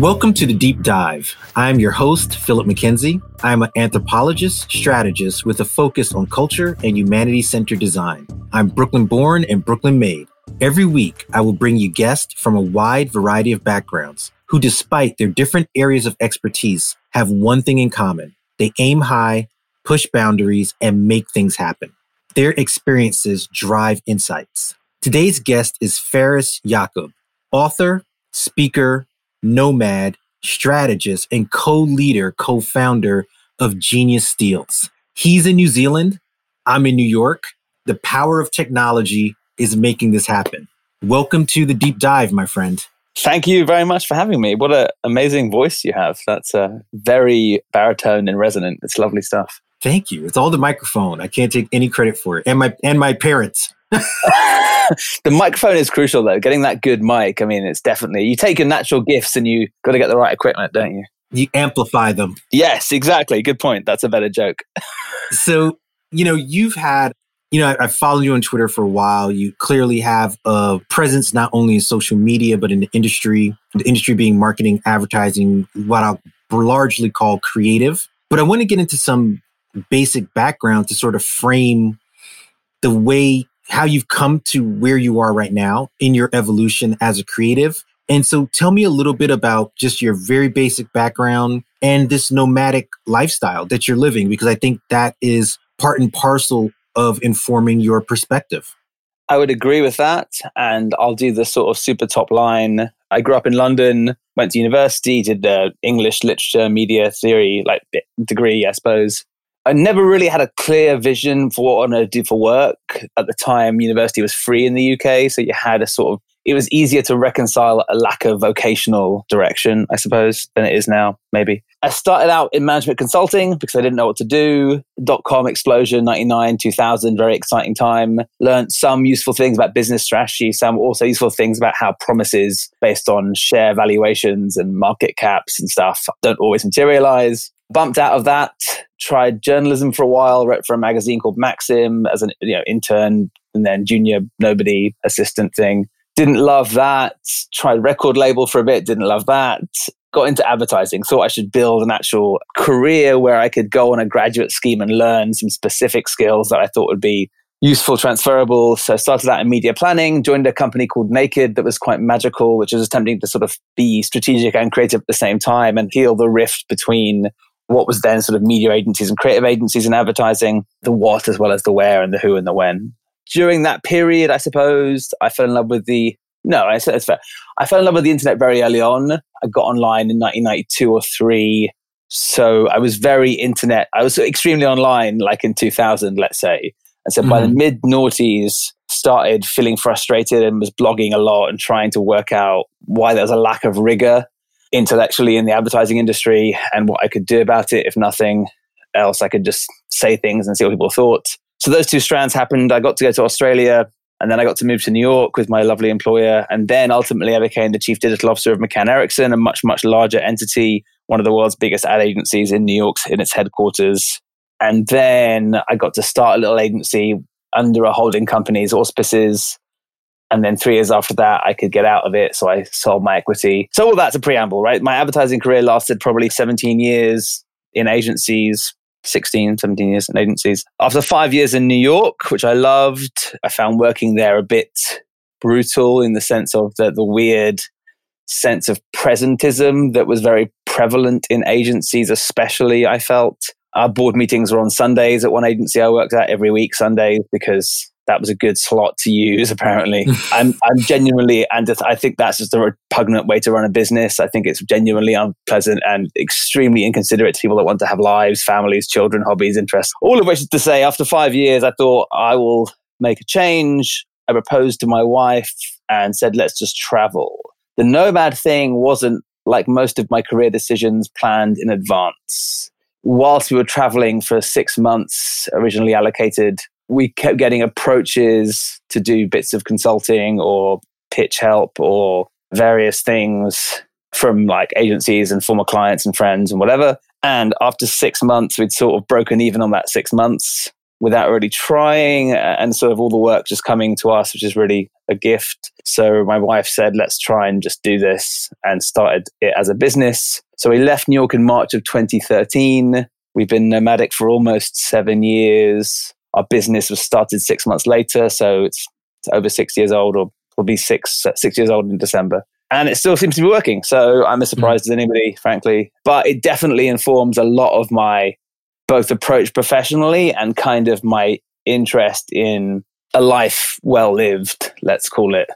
Welcome to the Deep Dive. I'm your host, Philip McKenzie. I'm an anthropologist, strategist with a focus on culture and humanity centered design. I'm Brooklyn born and Brooklyn made. Every week, I will bring you guests from a wide variety of backgrounds who, despite their different areas of expertise, have one thing in common. They aim high, push boundaries, and make things happen. Their experiences drive insights. Today's guest is Faris Yakob, author, speaker, nomad, strategist, and co leader, co founder of Genius Steals. He's in New Zealand. I'm in New York. The power of technology is making this happen. Welcome to the deep dive, my friend. Thank you very much for having me. What an amazing voice you have. That's uh, very baritone and resonant. It's lovely stuff. Thank you. It's all the microphone. I can't take any credit for it. And my and my parents. the microphone is crucial though. Getting that good mic. I mean, it's definitely you take your natural gifts and you got to get the right equipment, don't you? You amplify them. Yes, exactly. Good point. That's a better joke. so, you know, you've had, you know, I, have followed you on Twitter for a while. You clearly have a presence not only in social media, but in the industry, the industry being marketing, advertising, what I'll largely call creative. But I want to get into some basic background to sort of frame the way how you've come to where you are right now in your evolution as a creative. And so tell me a little bit about just your very basic background and this nomadic lifestyle that you're living, because I think that is part and parcel of informing your perspective. I would agree with that. And I'll do the sort of super top line. I grew up in London, went to university, did uh, English literature, media theory, like degree, I suppose. I never really had a clear vision for what I wanted to do for work. At the time, university was free in the UK, so you had a sort of it was easier to reconcile a lack of vocational direction, I suppose, than it is now, maybe. I started out in management consulting because I didn't know what to do. Dot com explosion, 99, 2000, very exciting time. Learned some useful things about business strategy, some also useful things about how promises based on share valuations and market caps and stuff don't always materialize bumped out of that tried journalism for a while wrote for a magazine called maxim as an you know intern and then junior nobody assistant thing. Didn't love that. Tried record label for a bit didn't love that. Got into advertising thought i should build an actual career where i could go on a graduate scheme and learn some specific skills that i thought would be useful, transferable. So started out in media planning, joined a company called Naked that was quite magical, which was attempting to sort of be strategic and creative at the same time and heal the rift between what was then sort of media agencies and creative agencies and advertising, the what as well as the where and the who and the when. During that period, I suppose I fell in love with the no, I said it's fair. I fell in love with the internet very early on. I got online in 1992 or three. So I was very internet. I was extremely online, like in 2000, let's say. And so mm-hmm. by the mm-hmm. mid noughties, started feeling frustrated and was blogging a lot and trying to work out why there was a lack of rigor intellectually in the advertising industry and what I could do about it. If nothing else, I could just say things and see what people thought. So those two strands happened. I got to go to Australia and then I got to move to New York with my lovely employer. And then ultimately I became the chief digital officer of McCann Erickson, a much, much larger entity, one of the world's biggest ad agencies in New York in its headquarters. And then I got to start a little agency under a holding company's auspices and then three years after that, I could get out of it. So I sold my equity. So all that's a preamble, right? My advertising career lasted probably 17 years in agencies, 16, 17 years in agencies. After five years in New York, which I loved, I found working there a bit brutal in the sense of the, the weird sense of presentism that was very prevalent in agencies, especially, I felt. Our board meetings were on Sundays at one agency I worked at every week, Sundays, because that was a good slot to use. Apparently, I'm I'm genuinely, and I think that's just a repugnant way to run a business. I think it's genuinely unpleasant and extremely inconsiderate to people that want to have lives, families, children, hobbies, interests. All of which is to say, after five years, I thought I will make a change. I proposed to my wife and said, let's just travel. The nomad thing wasn't like most of my career decisions planned in advance. Whilst we were traveling for six months, originally allocated we kept getting approaches to do bits of consulting or pitch help or various things from like agencies and former clients and friends and whatever. And after six months, we'd sort of broken even on that six months. without really trying and sort of all the work just coming to us, which is really a gift. So my wife said, let's try and just do this and started it as a business. So we left New York in March of 2013. We've been nomadic for almost seven years. Our business was started six months later. So it's, it's over six years old or will be six, six years old in December and it still seems to be working. So I'm as surprised mm. as anybody, frankly. But it definitely informs a lot of my both approach professionally and kind of my interest in a life well lived, let's call it.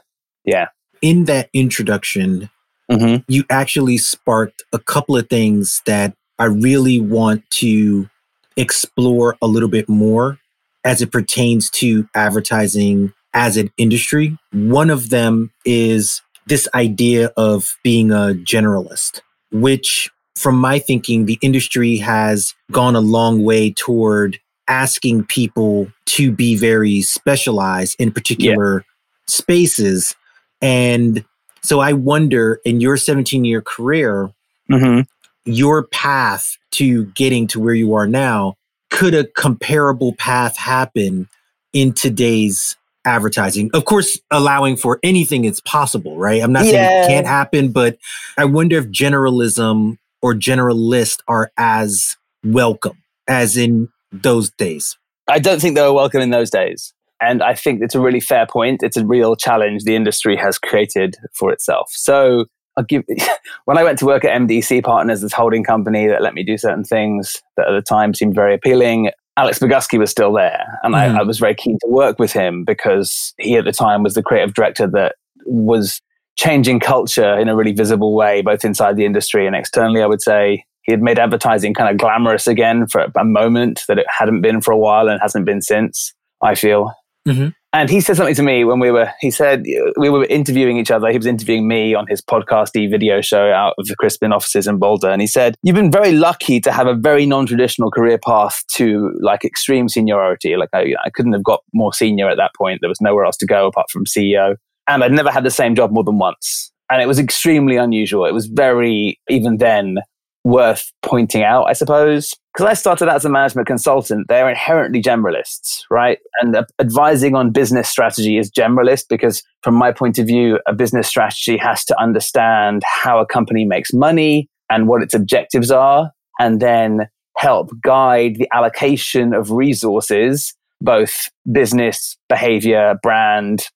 Yeah. In that introduction, mm-hmm. you actually sparked a couple of things that I really want to explore a little bit more as it pertains to advertising as an industry. One of them is this idea of being a generalist, which from my thinking, the industry has gone a long way toward asking people to be very specialized in particular yeah. spaces. And so I wonder in your 17 year career, mm-hmm. your path to getting to where you are now, could a comparable path happen in today's advertising. Of course, allowing for anything is possible, right? I'm not yeah. saying it can't happen, but I wonder if generalism or generalist are as welcome as in those days. I don't think they were welcome in those days. And I think it's a really fair point. It's a real challenge the industry has created for itself. So I'll give when I went to work at MDC Partners, this holding company that let me do certain things that at the time seemed very appealing. Alex Bogusky was still there, and mm. I, I was very keen to work with him because he at the time was the creative director that was changing culture in a really visible way, both inside the industry and externally. I would say he had made advertising kind of glamorous again for a moment that it hadn't been for a while and hasn't been since. I feel. Mm-hmm. And he said something to me when we were, he said, we were interviewing each other. He was interviewing me on his podcasty video show out of the Crispin offices in Boulder. And he said, You've been very lucky to have a very non traditional career path to like extreme seniority. Like I, I couldn't have got more senior at that point. There was nowhere else to go apart from CEO. And I'd never had the same job more than once. And it was extremely unusual. It was very, even then, worth pointing out, I suppose. Because I started out as a management consultant, they're inherently generalists, right? And uh, advising on business strategy is generalist because, from my point of view, a business strategy has to understand how a company makes money and what its objectives are, and then help guide the allocation of resources, both business, behavior, brand,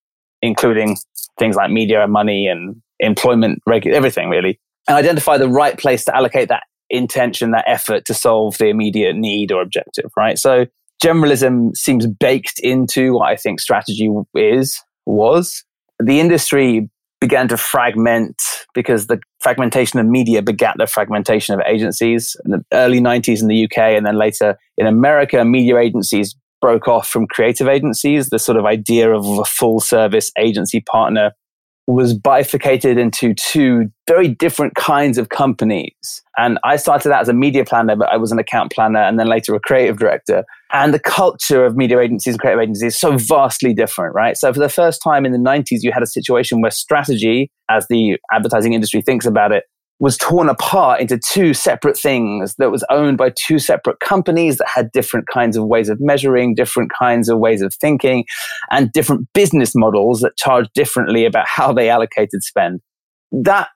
including things like media and money and employment, everything really and identify the right place to allocate that intention, that effort to solve the immediate need or objective, right? So generalism seems baked into what I think strategy is, was. The industry began to fragment because the fragmentation of media begat the fragmentation of agencies. In the early 90s in the UK and then later in America, media agencies broke off from creative agencies. The sort of idea of a full service agency partner was bifurcated into two very different kinds of companies. And I started out as a media planner, but I was an account planner and then later a creative director. And the culture of media agencies and creative agencies is so vastly different, right? So for the first time in the 90s, you had a situation where strategy, as the advertising industry thinks about it, was torn apart into two separate things that was owned by two separate companies that had different kinds of ways of measuring, different kinds of ways of thinking, and different business models that charged differently about how they allocated spend. That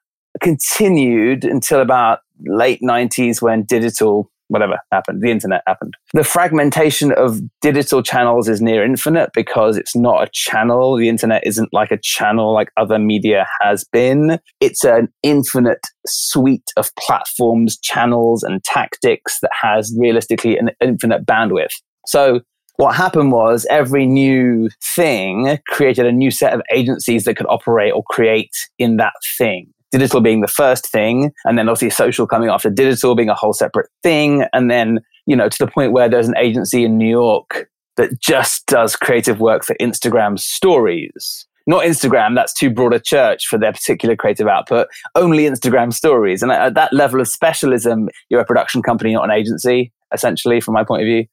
continued until about late 90s when digital whatever happened, the internet happened. The fragmentation of digital channels is near infinite because it's not a channel. The internet isn't like a channel like other media has been. It's an infinite suite of platforms, channels, and tactics that has realistically an infinite bandwidth. So what happened was every new thing created a new set of agencies that could operate or create in that thing digital being the first thing, and then obviously social coming after digital being a whole separate thing. And then, you know, to the point where there's an agency in New York that just does creative work for Instagram stories. Not Instagram, that's too broad a church for their particular creative output, only Instagram stories. And at that level of specialism, you're a production company, not an agency, essentially, from my point of view.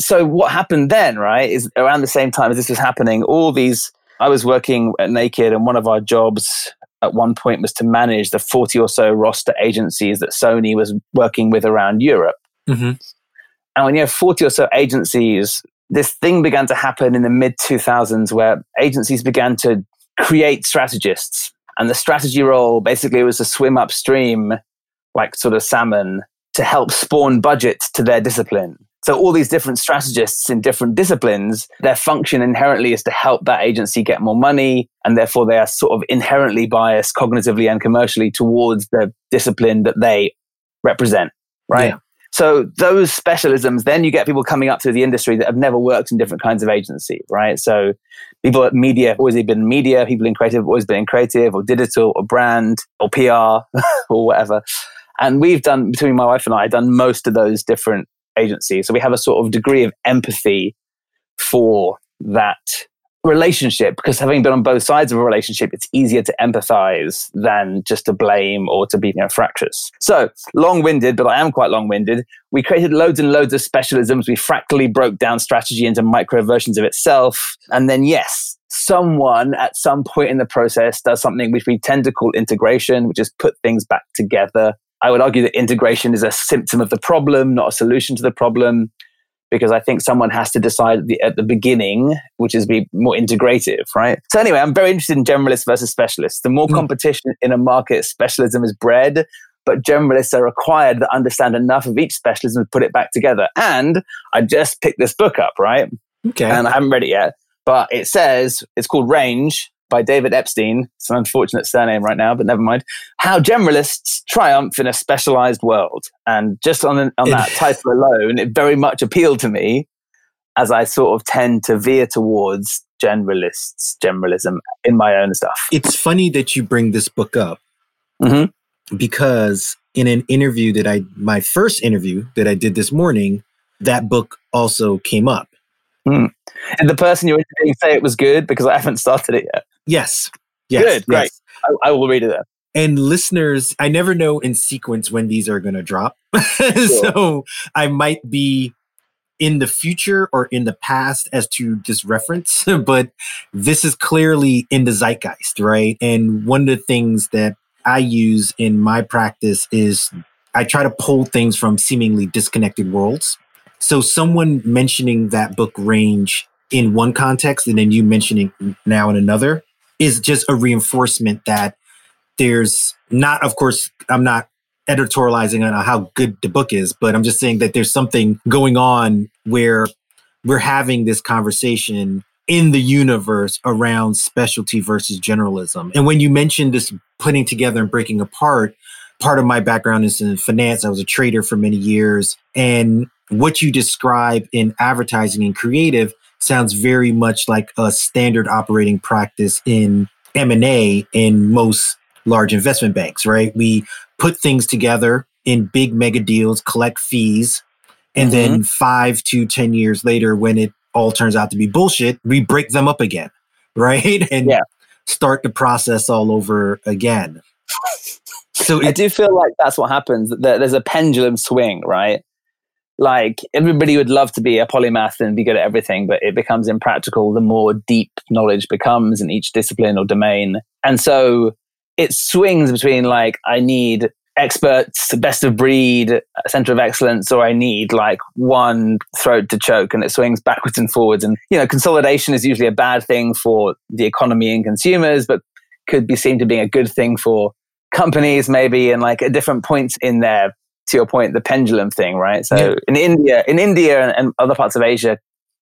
So, what happened then, right, is around the same time as this was happening, all these I was working at Naked, and one of our jobs at one point was to manage the 40 or so roster agencies that Sony was working with around Europe. Mm-hmm. And when you have 40 or so agencies this thing began to happen in the mid 2000s where agencies began to create strategists. And the strategy role basically was to swim upstream like sort of salmon to help spawn budgets to their discipline. So all these different strategists in different disciplines, their function inherently is to help that agency get more money. And therefore they are sort of inherently biased cognitively and commercially towards the discipline that they represent. Right. Yeah. So those specialisms, then you get people coming up through the industry that have never worked in different kinds of agency, right? So people at media have always been media, people in creative have always been in creative or digital or brand or PR or whatever. And we've done, between my wife and I, done most of those different agencies. So we have a sort of degree of empathy for that relationship because having been on both sides of a relationship, it's easier to empathize than just to blame or to be you know, fractious. So long winded, but I am quite long winded. We created loads and loads of specialisms. We fractally broke down strategy into micro versions of itself. And then, yes, someone at some point in the process does something which we tend to call integration, which is put things back together. I would argue that integration is a symptom of the problem, not a solution to the problem because I think someone has to decide at the, at the, beginning, which is be more integrative, right? So anyway, I'm very interested in generalists versus specialists. The more mm. competition in a market, specialism is bred, but generalists are required to understand enough of each specialism to put it back together. And I just picked this book up, right? Okay. And I haven't read it yet, but it says it's called Range by David Epstein. It's an unfortunate surname right now, but never mind. How generalists triumph in a specialized world. And just on, on that title alone, it very much appealed to me as I sort of tend to veer towards generalists, generalism in my own stuff. It's funny that you bring this book up mm-hmm. because in an interview that I, my first interview that I did this morning, that book also came up. Mm. And the person you're interviewing say it was good because I haven't started it yet. Yes. Yes. Good. Great. I, I, will read it then. And listeners, I never know in sequence when these are going to drop. Sure. so I might be in the future or in the past as to this reference, but this is clearly in the zeitgeist, right? And one of the things that I use in my practice is I try to pull things from seemingly disconnected worlds. So someone mentioning that book range in one context and then you mentioning now in another is just a reinforcement that there's not, of course, I'm not editorializing on how good the book is, but I'm just saying that there's something going on where we're having this conversation in the universe around specialty versus generalism. And when you mentioned this putting together and breaking apart, part of my background is in finance. I was a trader for many years. And what you describe in advertising and creative sounds very much like a standard operating practice in M&A in most large investment banks, right? We put things together in big mega deals, collect fees, and mm-hmm. then 5 to 10 years later when it all turns out to be bullshit, we break them up again, right? And yeah. start the process all over again. So I do feel like that's what happens. There's a pendulum swing, right? Like everybody would love to be a polymath and be good at everything, but it becomes impractical the more deep knowledge becomes in each discipline or domain. And so it swings between like, I need experts, best of breed, a center of excellence, or I need like one throat to choke and it swings backwards and forwards. And, you know, consolidation is usually a bad thing for the economy and consumers, but could be seen to being a good thing for companies maybe and like at different points in their to your point, the pendulum thing, right? So yeah. in India, in India and other parts of Asia,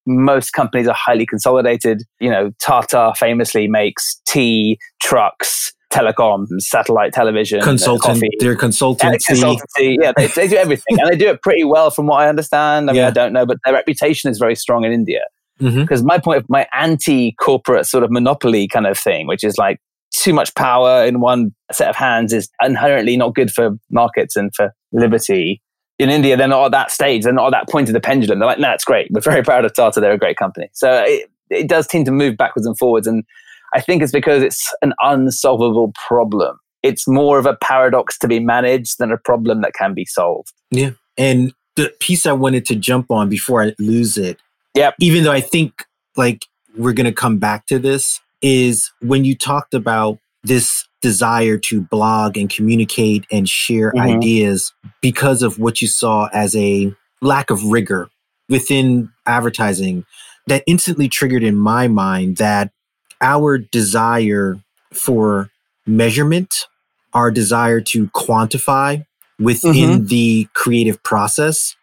most companies are highly consolidated. You know, Tata famously makes tea, trucks, telecoms, satellite television, consultant, their consultancy. consultancy. Yeah, they, they do everything, and they do it pretty well, from what I understand. I mean, yeah. I don't know, but their reputation is very strong in India. Because mm-hmm. my point, my anti-corporate sort of monopoly kind of thing, which is like too much power in one set of hands is inherently not good for markets and for liberty. In India, they're not at that stage. They're not at that point of the pendulum. They're like, no, it's great. We're very proud of Tata. They're a great company. So it, it does tend to move backwards and forwards. And I think it's because it's an unsolvable problem. It's more of a paradox to be managed than a problem that can be solved. Yeah. And the piece I wanted to jump on before I lose it. Yeah. Even though I think like we're going to come back to this, is when you talked about this desire to blog and communicate and share mm-hmm. ideas because of what you saw as a lack of rigor within advertising that instantly triggered in my mind that our desire for measurement, our desire to quantify within mm-hmm. the creative process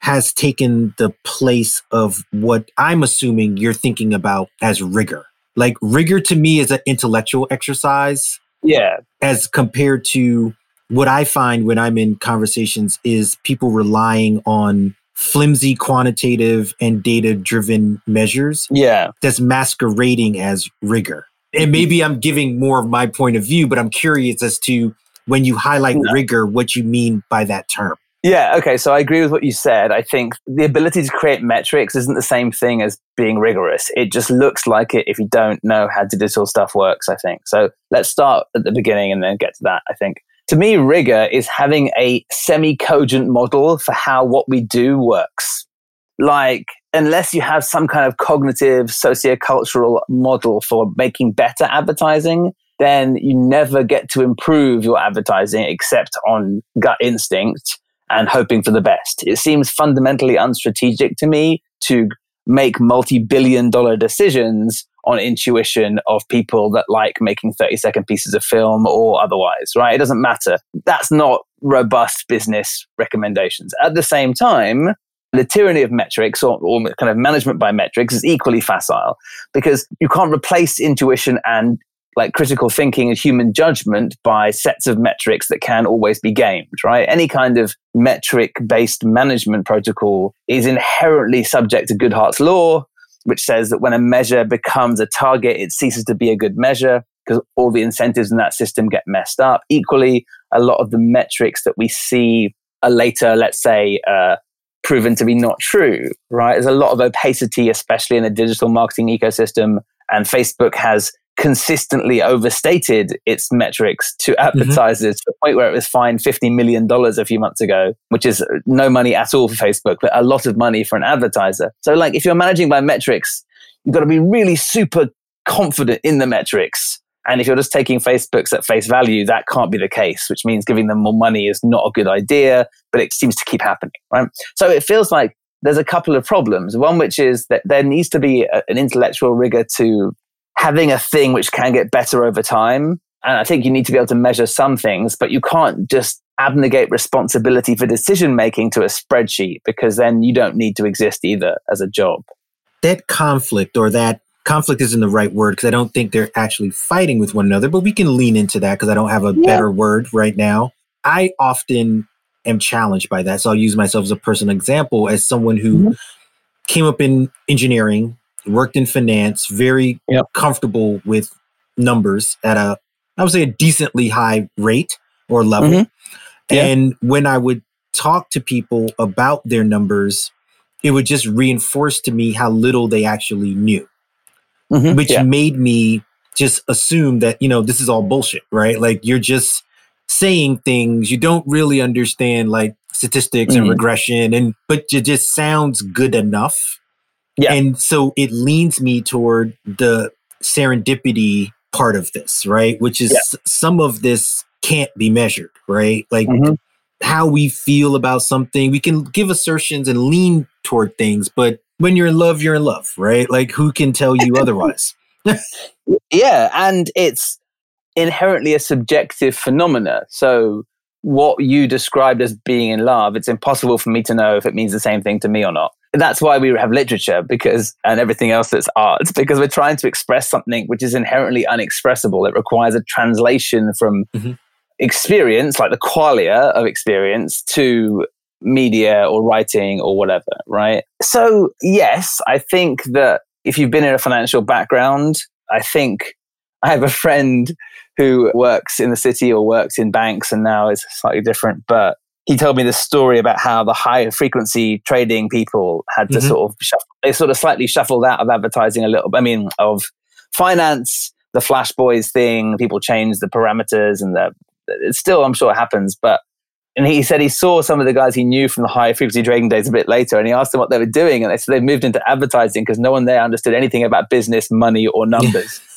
has taken the place of what I'm assuming you're thinking about as rigor. Like rigor to me is an intellectual exercise. Yeah. As compared to what I find when I'm in conversations is people relying on flimsy quantitative and data driven measures. Yeah. That's masquerading as rigor. And maybe I'm giving more of my point of view, but I'm curious as to when you highlight no. rigor, what you mean by that term. Yeah, okay. So I agree with what you said. I think the ability to create metrics isn't the same thing as being rigorous. It just looks like it if you don't know how digital stuff works, I think. So let's start at the beginning and then get to that, I think. To me, rigor is having a semi cogent model for how what we do works. Like, unless you have some kind of cognitive sociocultural model for making better advertising, then you never get to improve your advertising except on gut instinct and hoping for the best. It seems fundamentally unstrategic to me to make multi billion dollar decisions on intuition of people that like making 30 second pieces of film or otherwise, right? It doesn't matter. That's not robust business recommendations. At the same time, the tyranny of metrics or, or, kind of management by metrics is equally facile because you can't replace intuition and like critical thinking and human judgment by sets of metrics that can always be gamed, right? Any kind of metric based management protocol is inherently subject to Goodhart's law, which says that when a measure becomes a target, it ceases to be a good measure because all the incentives in that system get messed up. Equally, a lot of the metrics that we see are later, let's say, uh, proven to be not true, right? There's a lot of opacity, especially in the digital marketing ecosystem. And Facebook has consistently overstated its metrics to advertisers mm-hmm. to the point where it was fined $50 million a few months ago, which is no money at all for Facebook, but a lot of money for an advertiser. So, like, if you're managing by metrics, you've got to be really super confident in the metrics. And if you're just taking Facebook's at face value, that can't be the case, which means giving them more money is not a good idea, but it seems to keep happening, right? So it feels like there's a couple of problems. One, which is that there needs to be a, an intellectual rigor to having a thing which can get better over time. And I think you need to be able to measure some things, but you can't just abnegate responsibility for decision making to a spreadsheet because then you don't need to exist either as a job. That conflict or that conflict isn't the right word because I don't think they're actually fighting with one another, but we can lean into that because I don't have a yeah. better word right now. I often am challenged by that. So I'll use myself as a personal example as someone who mm-hmm. came up in engineering, worked in finance, very yep. comfortable with numbers at a, I would say, a decently high rate or level. Mm-hmm. Yeah. And when I would talk to people about their numbers, it would just reinforce to me how little they actually knew, mm-hmm. which yeah. made me just assume that, you know, this is all bullshit, right? Like you're just saying things you don't really understand, like statistics mm-hmm. and regression, and but it just sounds good enough yeah. And so it leans me toward the serendipity part of this, right? Which is yeah. some of this can't be measured, right? Like mm-hmm. how we feel about something, we can give assertions and lean toward things, but when you're in love, you're in love, right? Like who can tell you otherwise? yeah, and it's inherently a subjective phenomena. So what you described as being in love, it's impossible for me to know if it means the same thing to me or not that's why we have literature because and everything else that's art because we're trying to express something which is inherently unexpressible it requires a translation from mm-hmm. experience like the qualia of experience to media or writing or whatever right so yes i think that if you've been in a financial background i think i have a friend who works in the city or works in banks and now is slightly different but he told me this story about how the high frequency trading people had to mm-hmm. sort of shuffle, they sort of slightly shuffled out of advertising a little. I mean, of finance, the Flash Boys thing. People changed the parameters, and the it's still, I'm sure, it happens. But and he said he saw some of the guys he knew from the high frequency trading days a bit later, and he asked them what they were doing, and they said they moved into advertising because no one there understood anything about business, money, or numbers.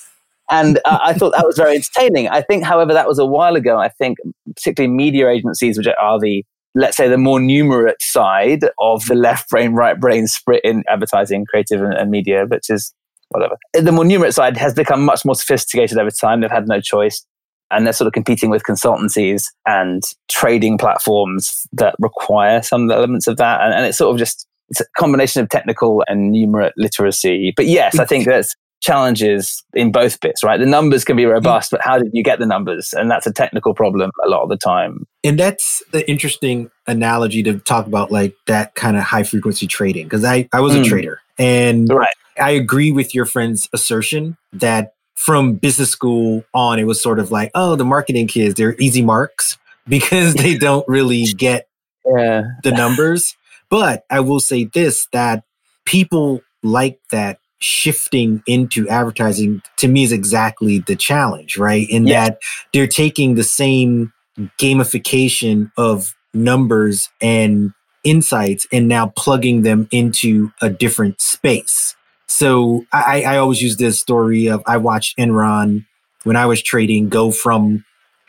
And uh, I thought that was very entertaining. I think, however, that was a while ago. I think particularly media agencies, which are the let's say, the more numerate side of the left brain, right brain split in advertising, creative, and, and media, which is whatever. The more numerate side has become much more sophisticated over time. They've had no choice. And they're sort of competing with consultancies and trading platforms that require some elements of that. And, and it's sort of just it's a combination of technical and numerate literacy. But yes, I think there's challenges in both bits, right? The numbers can be robust, but how did you get the numbers? And that's a technical problem a lot of the time. And that's the interesting analogy to talk about like that kind of high frequency trading. Cause I, I was mm. a trader and right. I agree with your friend's assertion that from business school on, it was sort of like, oh, the marketing kids, they're easy marks because they don't really get yeah. the numbers. But I will say this that people like that shifting into advertising to me is exactly the challenge, right? In yeah. that they're taking the same gamification of numbers and insights and now plugging them into a different space. So I, I always use this story of I watched Enron when I was trading go from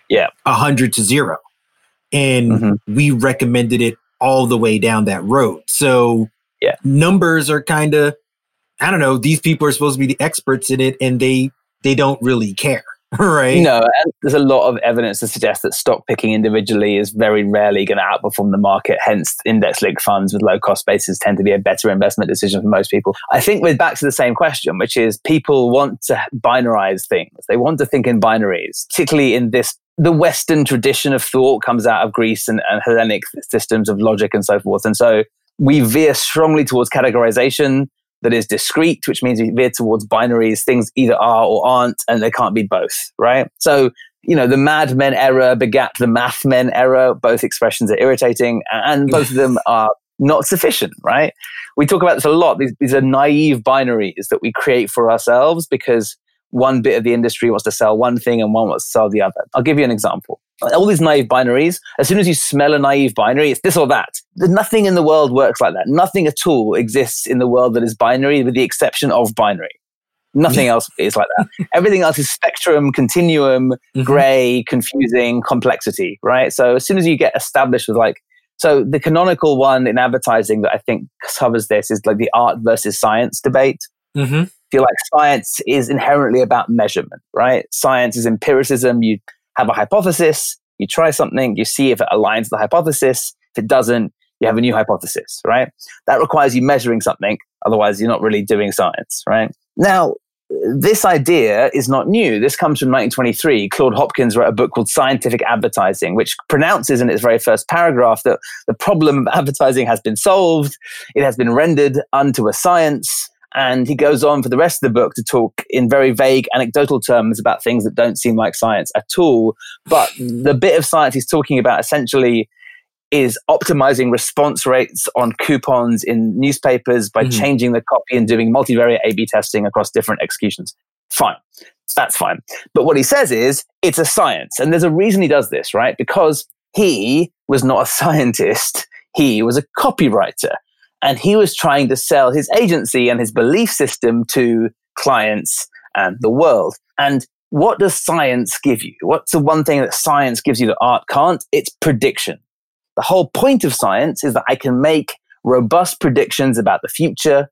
yeah a hundred to zero, and mm-hmm. we recommended it all the way down that road. So yeah, numbers are kind of I don't know. These people are supposed to be the experts in it, and they they don't really care. right? No, there's a lot of evidence to suggest that stock picking individually is very rarely going to outperform the market. Hence, index linked funds with low cost bases tend to be a better investment decision for most people. I think we're back to the same question, which is people want to binarize things. They want to think in binaries, particularly in this. The Western tradition of thought comes out of Greece and, and Hellenic systems of logic and so forth. And so we veer strongly towards categorization that is discrete, which means we veer towards binaries. Things either are or aren't, and they can't be both, right? So, you know, the Mad Men era begat the Math Men era. Both expressions are irritating, and both of them are not sufficient, right? We talk about this a lot. These, these are naive binaries that we create for ourselves because one bit of the industry wants to sell one thing and one wants to sell the other. I'll give you an example. All these naive binaries, as soon as you smell a naive binary, it's this or that. Nothing in the world works like that. Nothing at all exists in the world that is binary with the exception of binary. Nothing else is like that. Everything else is spectrum, continuum, mm-hmm. gray, confusing, complexity, right? So as soon as you get established with like, so the canonical one in advertising that I think covers this is like the art versus science debate. Mm-hmm feel like science is inherently about measurement, right? Science is empiricism. You have a hypothesis, you try something, you see if it aligns the hypothesis. If it doesn't, you have a new hypothesis, right? That requires you measuring something. Otherwise, you're not really doing science, right? Now, this idea is not new. This comes from 1923. Claude Hopkins wrote a book called Scientific Advertising, which pronounces in its very first paragraph that the problem of advertising has been solved. It has been rendered unto a science. And he goes on for the rest of the book to talk in very vague anecdotal terms about things that don't seem like science at all. But the bit of science he's talking about essentially is optimizing response rates on coupons in newspapers by mm-hmm. changing the copy and doing multivariate A B testing across different executions. Fine. That's fine. But what he says is it's a science. And there's a reason he does this, right? Because he was not a scientist, he was a copywriter and he was trying to sell his agency and his belief system to clients and the world. And what does science give you? What's the one thing that science gives you that art can't? It's prediction. The whole point of science is that I can make robust predictions about the future.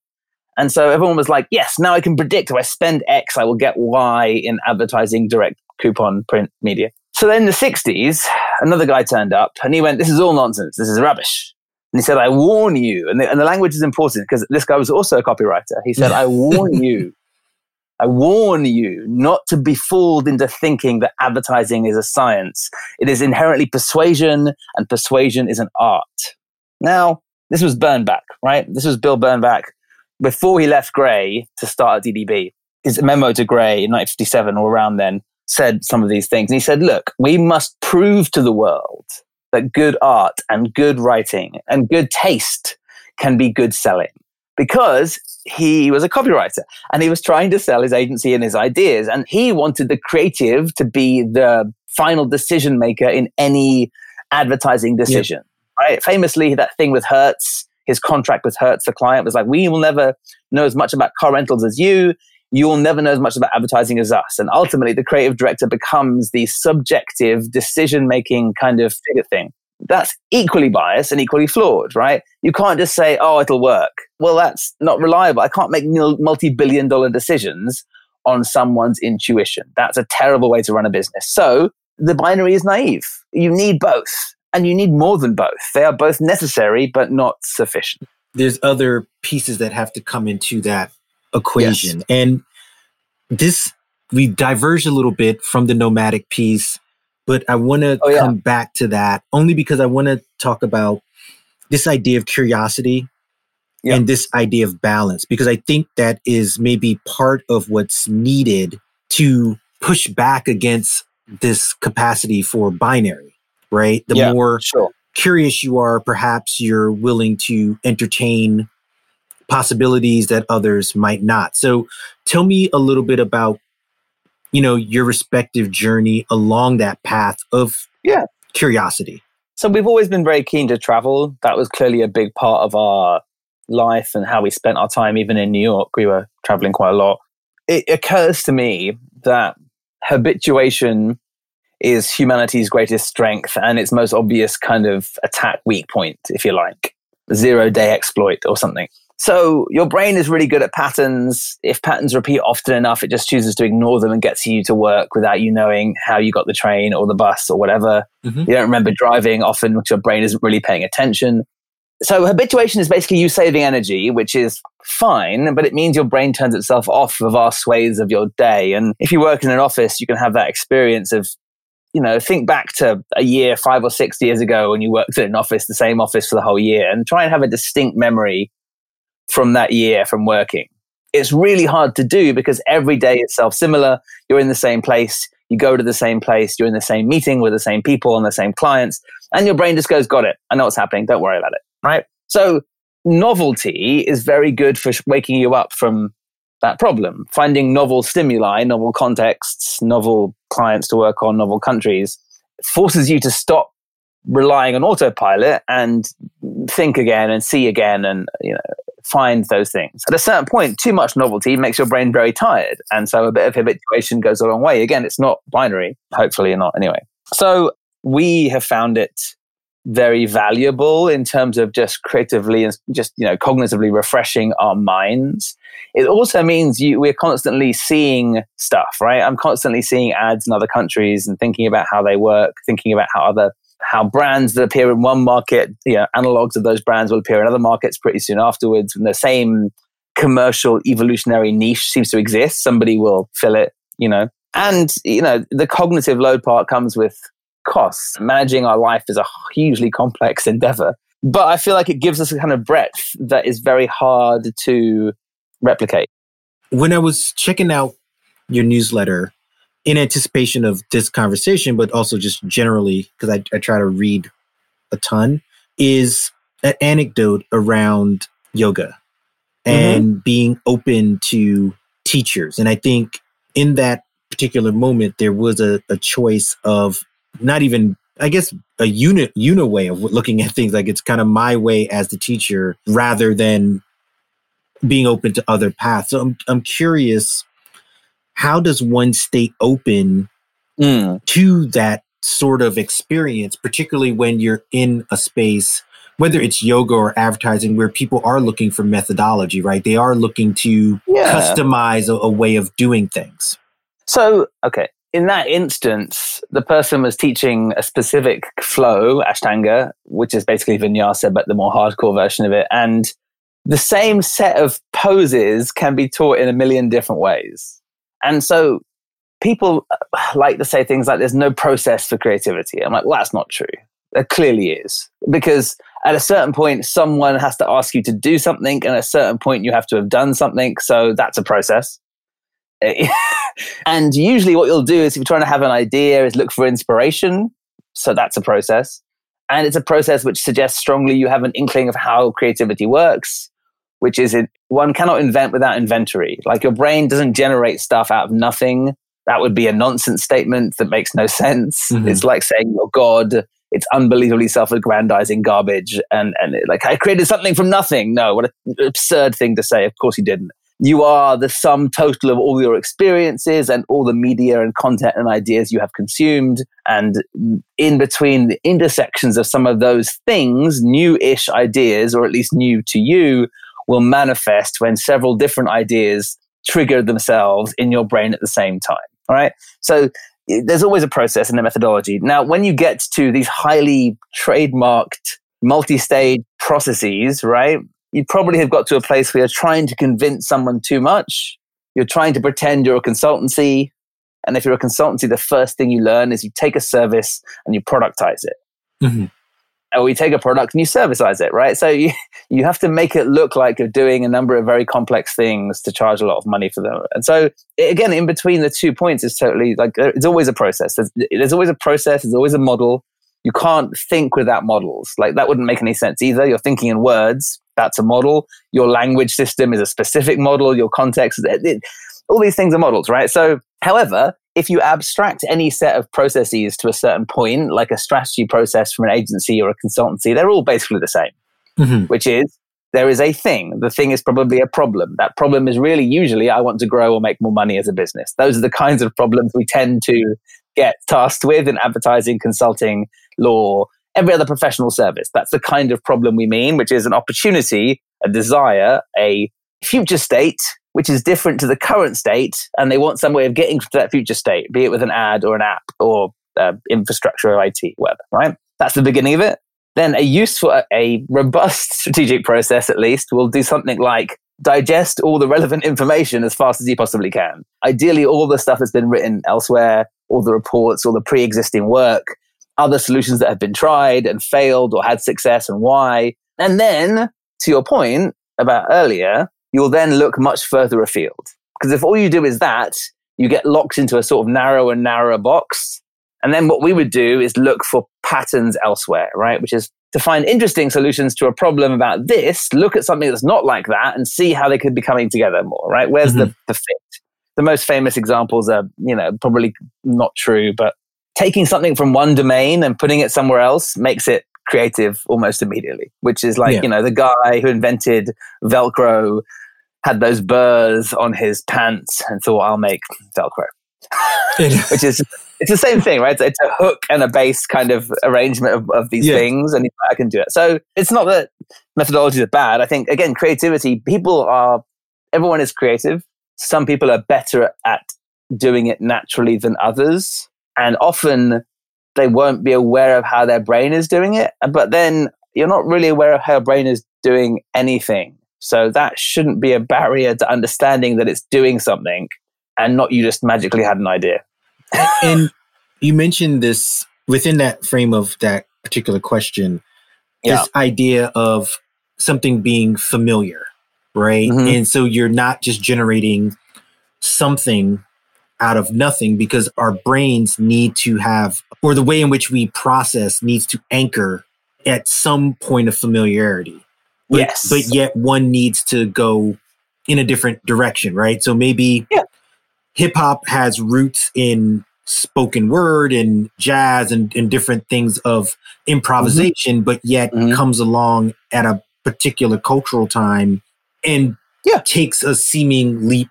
And so everyone was like, yes, now I can predict if I spend X, I will get Y in advertising, direct coupon, print media. So then in the 60s, another guy turned up and he went, this is all nonsense. This is rubbish. And he said, I warn you. And the, and the language is important because this guy was also a copywriter. He said, I warn you. I warn you not to be fooled into thinking that advertising is a science. It is inherently persuasion, and persuasion is an art. Now, this was Bernbach, right? This was Bill Bernbach before he left Grey to start at DDB. His memo to Grey in 1957 or around then said some of these things. And he said, look, we must prove to the world that good art and good writing and good taste can be good selling because he was a copywriter and he was trying to sell his agency and his ideas and he wanted the creative to be the final decision maker in any advertising decision right? Famously that thing with hertz his contract with hertz the client was like we will never know as much about car rentals as you you will never know as much about advertising as us. And ultimately, the creative director becomes the subjective decision making kind of figure thing. that's equally biased and equally flawed, right? You can't just say, oh, it'll work. Well, that's not reliable. I can't make multi billion dollar decisions on someone's intuition. That's a terrible way to run a business. So the binary is naive. You need both, and you need more than both. They are both necessary, but not sufficient. There's other pieces that have to come into that equation. Yes. And this, we diverge a little bit from the nomadic piece but I want to oh, yeah. come back to that only because I want to talk about this idea of curiosity yeah. and this idea of balance because I think that is maybe part of what's needed to push back against this capacity for binary, right? The yeah, more sure. curious you are, perhaps you're willing to entertain possibilities that others might not. So tell me a little bit about you know your respective journey along that path of yeah. curiosity. So we've always been very keen to travel. That was clearly a big part of our life and how we spent our time. Even in new york we were traveling quite a lot. It occurs to me that habituation is humanity's greatest strength and its most obvious kind of attack weak point if you like. Zero day exploit or something so your brain is really good at patterns. If patterns repeat often enough, it just chooses to ignore them and gets you to work without you knowing how you got the train or the bus or whatever. Mm-hmm. You don't remember driving often because your brain isn't really paying attention. So habituation is basically you saving energy, which is fine, but it means your brain turns itself off for vast swathes of your day. And if you work in an office, you can have that experience of you know, think back to a year, five or six years ago when you worked in an office, the same office for the whole year, and try and have a distinct memory from that year from working. It's really hard to do because every day is self similar. You're in the same place, you go to the same place, you're in the same meeting with the same people and the same clients, and your brain just goes, Got it. I know what's happening. Don't worry about it. Right. So, novelty is very good for waking you up from that problem. Finding novel stimuli, novel contexts, novel clients to work on, novel countries forces you to stop relying on autopilot and think again and see again and you know find those things. At a certain point, too much novelty makes your brain very tired. And so a bit of habituation goes a long way. Again, it's not binary, hopefully not anyway. So we have found it very valuable in terms of just creatively and just you know cognitively refreshing our minds it also means you we're constantly seeing stuff right i'm constantly seeing ads in other countries and thinking about how they work thinking about how other how brands that appear in one market, you know, analogs of those brands will appear in other markets pretty soon afterwards. And the same commercial evolutionary niche seems to exist. Somebody will fill it, you know. And, you know, the cognitive load part comes with costs. Managing our life is a hugely complex endeavor. But I feel like it gives us a kind of breadth that is very hard to replicate. When I was checking out your newsletter, in anticipation of this conversation, but also just generally, because I, I try to read a ton, is an anecdote around yoga and mm-hmm. being open to teachers. And I think in that particular moment, there was a, a choice of not even, I guess, a unit, unit way of looking at things. Like it's kind of my way as the teacher rather than being open to other paths. So I'm, I'm curious how does one stay open mm. to that sort of experience, particularly when you're in a space, whether it's yoga or advertising, where people are looking for methodology, right? They are looking to yeah. customize a, a way of doing things. So, okay, in that instance, the person was teaching a specific flow, Ashtanga, which is basically vinyasa, but the more hardcore version of it. And the same set of poses can be taught in a million different ways. And so people uh, like to say things like there's no process for creativity. I'm like, well, that's not true. There clearly is. Because at a certain point, someone has to ask you to do something, and at a certain point, you have to have done something. So that's a process. and usually, what you'll do is if you're trying to have an idea, is look for inspiration. So that's a process. And it's a process which suggests strongly you have an inkling of how creativity works which is it, one cannot invent without inventory. Like your brain doesn't generate stuff out of nothing. That would be a nonsense statement that makes no sense. Mm-hmm. It's like saying you're God. It's unbelievably self-aggrandizing garbage. And, and it, like, I created something from nothing. No, what an absurd thing to say. Of course you didn't. you are the sum total of all your experiences and all the media and content and ideas you have consumed. And in between the intersections of some of those things, new ish ideas, or at least new to you, will manifest when several different ideas trigger themselves in your brain at the same time. All right. So there's always a process and a methodology. Now, when you get to these highly trademarked multi stage processes, right? you probably have got to a place where you're trying to convince someone too much. You're trying to pretend you're a consultancy. And if you're a consultancy, the first thing you learn is you take a service and you productize it. Mm-hmm. Or you take a product and you servicize it, right? So you, you have to make it look like you're doing a number of very complex things to charge a lot of money for them. And so, again, in between the two points is totally like, it's always a process. There's, there's always a process, there's always a model. You can't think without models. Like, that wouldn't make any sense either. You're thinking in words, that's a model. Your language system is a specific model. Your context, it, it, all these things are models, right? So, however, if you abstract any set of processes to a certain point, like a strategy process from an agency or a consultancy, they're all basically the same, mm-hmm. which is there is a thing. The thing is probably a problem. That problem is really usually I want to grow or make more money as a business. Those are the kinds of problems we tend to get tasked with in advertising, consulting, law, every other professional service. That's the kind of problem we mean, which is an opportunity, a desire, a future state, which is different to the current state. And they want some way of getting to that future state, be it with an ad or an app or uh, infrastructure or IT, whatever, right? That's the beginning of it. Then a useful, a robust strategic process, at least, will do something like digest all the relevant information as fast as you possibly can. Ideally, all the stuff that's been written elsewhere, all the reports, all the pre existing work, other solutions that have been tried and failed or had success and why. And then, to your point about earlier, you'll then look much further afield. Because if all you do is that, you get locked into a sort of narrower and narrower box. And then what we would do is look for patterns elsewhere, right? Which is to find interesting solutions to a problem about this, look at something that's not like that and see how they could be coming together more, right? Where's mm-hmm. the, the fit? The most famous examples are, you know, probably not true, but taking something from one domain and putting it somewhere else makes it creative almost immediately, which is like, yeah. you know, the guy who invented Velcro had those burrs on his pants and thought, I'll make Velcro. which is it's the same thing, right? It's, it's, a hook and a base kind of arrangement of, of these yeah. things, and I can do it. So it's not that methodologies are bad. I think again, creativity. People are everyone is creative. Some people are better at doing it naturally than others and often they won't be aware of how their brain is doing it. But then you're not really aware of how your brain is doing anything. So that shouldn't be a barrier to understanding that it's doing something and not you just magically had an idea. and you mentioned this within that frame of that particular question, yeah. this idea of something being familiar, right? Mm-hmm. And so you're not just generating something out of nothing because our brains need to have, or the way in which we process needs to anchor at some point of familiarity. But, yes. But yet one needs to go in a different direction, right? So maybe yeah. hip hop has roots in spoken word and jazz and, and different things of improvisation, mm-hmm. but yet mm-hmm. comes along at a particular cultural time and yeah. takes a seeming leap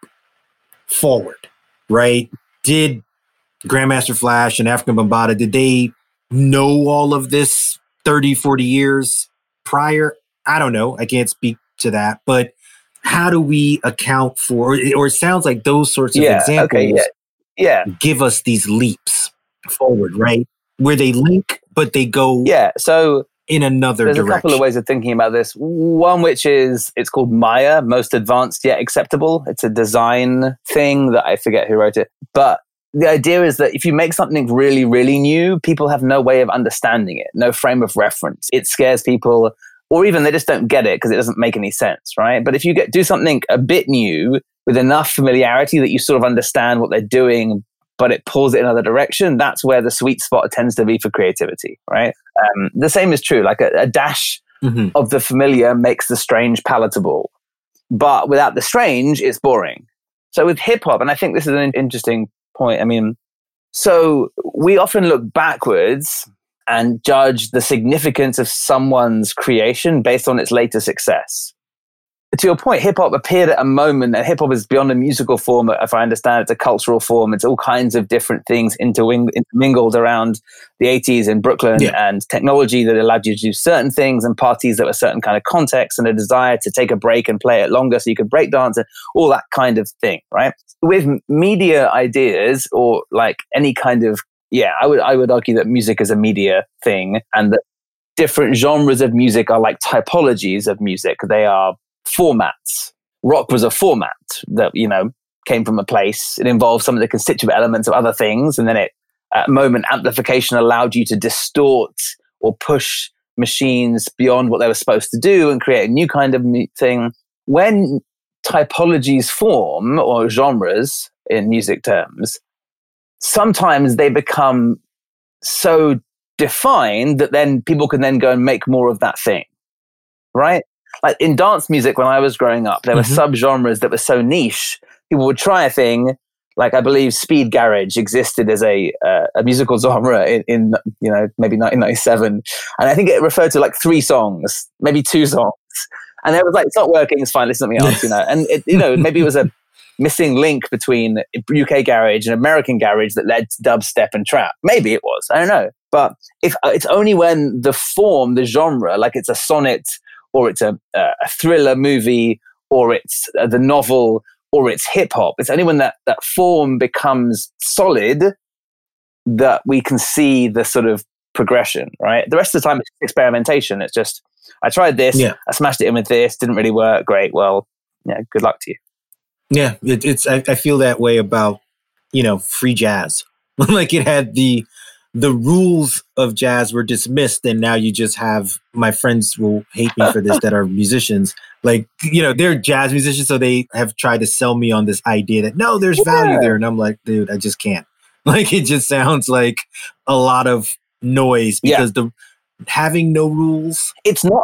forward right? Did Grandmaster Flash and Afrika Bambaataa, did they know all of this 30, 40 years prior? I don't know. I can't speak to that. But how do we account for, or it sounds like those sorts of yeah, examples okay, yeah. yeah. give us these leaps forward, right? Where they link, but they go yeah. So in another There's direction. a couple of ways of thinking about this. One which is it's called Maya, most advanced yet acceptable. It's a design thing that I forget who wrote it. But the idea is that if you make something really, really new, people have no way of understanding it, no frame of reference. It scares people, or even they just don't get it because it doesn't make any sense, right? But if you get do something a bit new with enough familiarity that you sort of understand what they're doing, but it pulls it in another direction, that's where the sweet spot tends to be for creativity, right? Um, the same is true. Like a, a dash mm-hmm. of the familiar makes the strange palatable, but without the strange, it's boring. So with hip hop, and I think this is an interesting point. I mean, so we often look backwards and judge the significance of someone's creation based on its later success. to your point, hip hop appeared at a moment, and hip hop is beyond a musical form. If I understand, it's a cultural form. It's all kinds of different things intermingled around the 80s in Brooklyn, yeah. and technology that allowed you to do certain things, and parties that were certain kind of context, and a desire to take a break and play it longer so you could break dance, and all that kind of thing, right? With media ideas or like any kind of yeah, I would I would argue that music is a media thing, and that different genres of music are like typologies of music. They are formats. Rock was a format that, you know, came from a place. It involved some of the constituent elements of other things. And then it, at moment, amplification allowed you to distort or push machines beyond what they were supposed to do and create a new kind of thing. When typologies form or genres in music terms, sometimes they become so defined that then people can then go and make more of that thing. Right? like in dance music when I was growing up, there were mm-hmm. subgenres that were so niche. People would try a thing, like I believe speed garage existed as a uh, a musical genre in, in, you know maybe 1997, and I think it referred to like three songs, maybe two songs, and it was like it's not working, it's fine, listen something else, you know, and it, you know maybe it was a missing link between UK garage and American garage that led to dubstep and trap. Maybe it was, I don't know. But if uh, it's only when the form, the genre, like it's a sonnet or it's a, a thriller movie, or it's uh, the novel, or it's hip hop. It's only when that, that form becomes solid that we can see the sort of progression, right? The rest of the time, it's experimentation. It's just, I tried this, yeah. I smashed it in with this, didn't really work. Great. Well, yeah, good luck to you. Yeah, it, it's, I, I feel that way about, you know, free jazz. like it had the, the rules of jazz were dismissed and now you just have my friends will hate me for this that are musicians. Like you know they're jazz musicians so they have tried to sell me on this idea that no there's value there and i'm like dude i just can't. Like it just sounds like a lot of noise because yeah. the having no rules it's not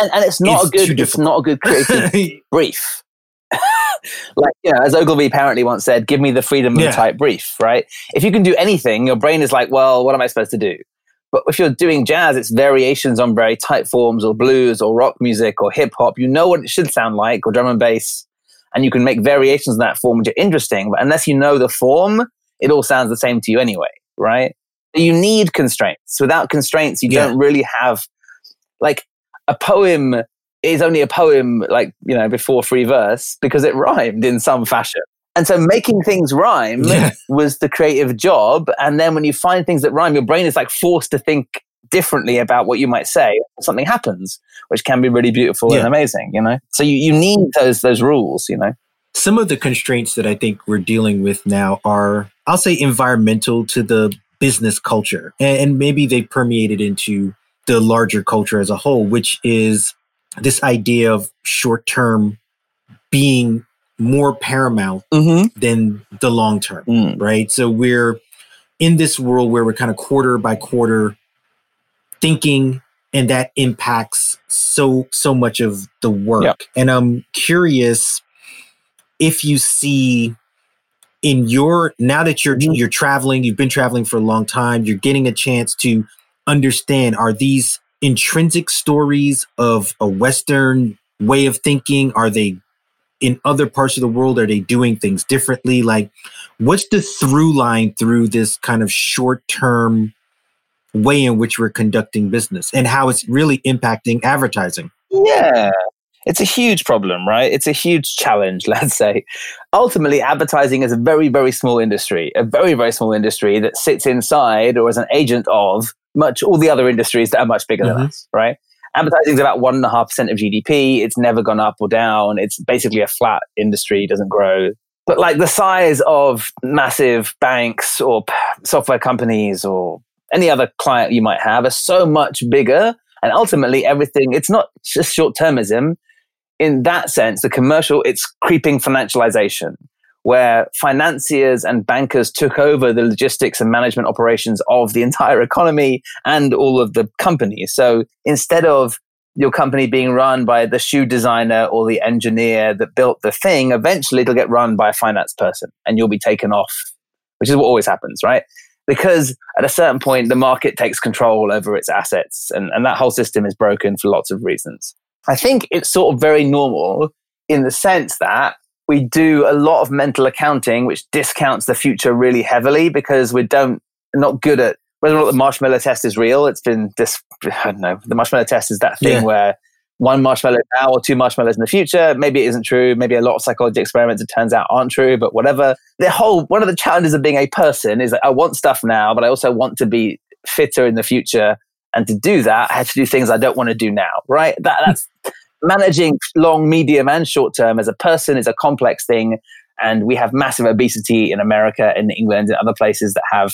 and, and it's not a good it's not a good creative brief like, you know, as Ogilvy apparently once said, give me the freedom of yeah. a tight brief, right? If you can do anything, your brain is like, well, what am I supposed to do? But if you're doing jazz, it's variations on very tight forms or blues or rock music or hip hop. You know what it should sound like or drum and bass. And you can make variations in that form which are interesting. But unless you know the form, it all sounds the same to you anyway, right? You need constraints. Without constraints, you yeah. don't really have like a poem is only a poem like you know before free verse because it rhymed in some fashion. And so making things rhyme yeah. was the creative job. And then when you find things that rhyme your brain is like forced to think differently about what you might say something happens which can be really beautiful yeah. and amazing you know? So you, you need those those rules you know? Some of the constraints that i think we're dealing with now are i'll say environmental to the business culture. And, and maybe they permeated into the larger culture as a whole which is this idea of short term being more paramount mm-hmm. than the long term, mm. right? So we're in this world where we're kind of quarter by quarter thinking and that impacts so so much of the work. Yep. And I'm curious if you see in your now that you're mm-hmm. you're traveling, you've been traveling for a long time, you're getting a chance to understand are these intrinsic stories of a Western way of thinking? Are they in other parts of the world? Are they doing things differently? Like, what's the through line through this kind of short term way in which we're conducting business and how it's really impacting advertising? Yeah. It's a huge problem, right? It's a huge challenge, let's say. Ultimately, advertising is a very, very small industry, a very, very small industry that sits inside or as an agent of much all the other industries that are much bigger mm-hmm. than us, right? Advertising is about one and a half percent of GDP. It's never gone up or down. It's basically a flat industry, doesn't grow. But like the size of massive banks or software companies or any other client you might have are so much bigger. And ultimately, everything, it's not just short termism. In that sense, the commercial, it's creeping financialization where financiers and bankers took over the logistics and management operations of the entire economy and all of the companies. So instead of your company being run by the shoe designer or the engineer that built the thing, eventually it'll get run by a finance person and you'll be taken off, which is what always happens, right? Because at a certain point, the market takes control over its assets and, and that whole system is broken for lots of reasons. I think it's sort of very normal in the sense that we do a lot of mental accounting, which discounts the future really heavily because we don't not good at whether or not the marshmallow test is real. It's been this I don't know. The marshmallow test is that thing yeah. where one marshmallow now or two marshmallows in the future. Maybe it isn't true. Maybe a lot of psychology experiments it turns out aren't true, but whatever. The whole one of the challenges of being a person is that I want stuff now, but I also want to be fitter in the future. And to do that, I have to do things I don't want to do now, right? That, that's managing long, medium, and short term as a person is a complex thing. And we have massive obesity in America, in England, and other places that have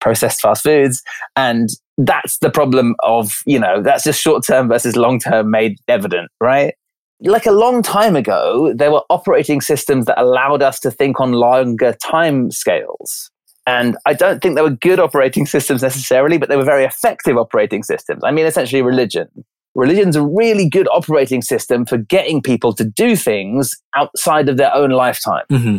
processed fast foods. And that's the problem of, you know, that's just short term versus long term made evident, right? Like a long time ago, there were operating systems that allowed us to think on longer time scales. And I don't think they were good operating systems necessarily, but they were very effective operating systems. I mean, essentially, religion. Religion's a really good operating system for getting people to do things outside of their own lifetime. Mm-hmm.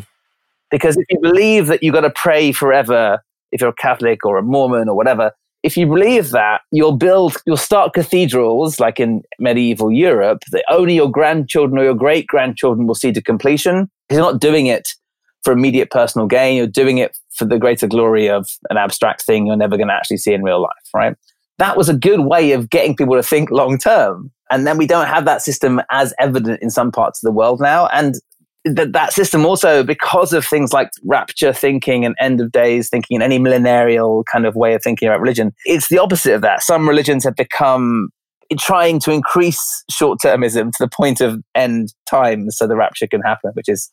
Because if you believe that you've got to pray forever, if you're a Catholic or a Mormon or whatever, if you believe that, you'll build, you'll start cathedrals like in medieval Europe that only your grandchildren or your great grandchildren will see to completion. You're not doing it for immediate personal gain. You're doing it for the greater glory of an abstract thing you're never going to actually see in real life, right? That was a good way of getting people to think long term. And then we don't have that system as evident in some parts of the world now. And that that system also, because of things like rapture thinking and end of days thinking and any millenarial kind of way of thinking about religion, it's the opposite of that. Some religions have become trying to increase short termism to the point of end times so the rapture can happen, which is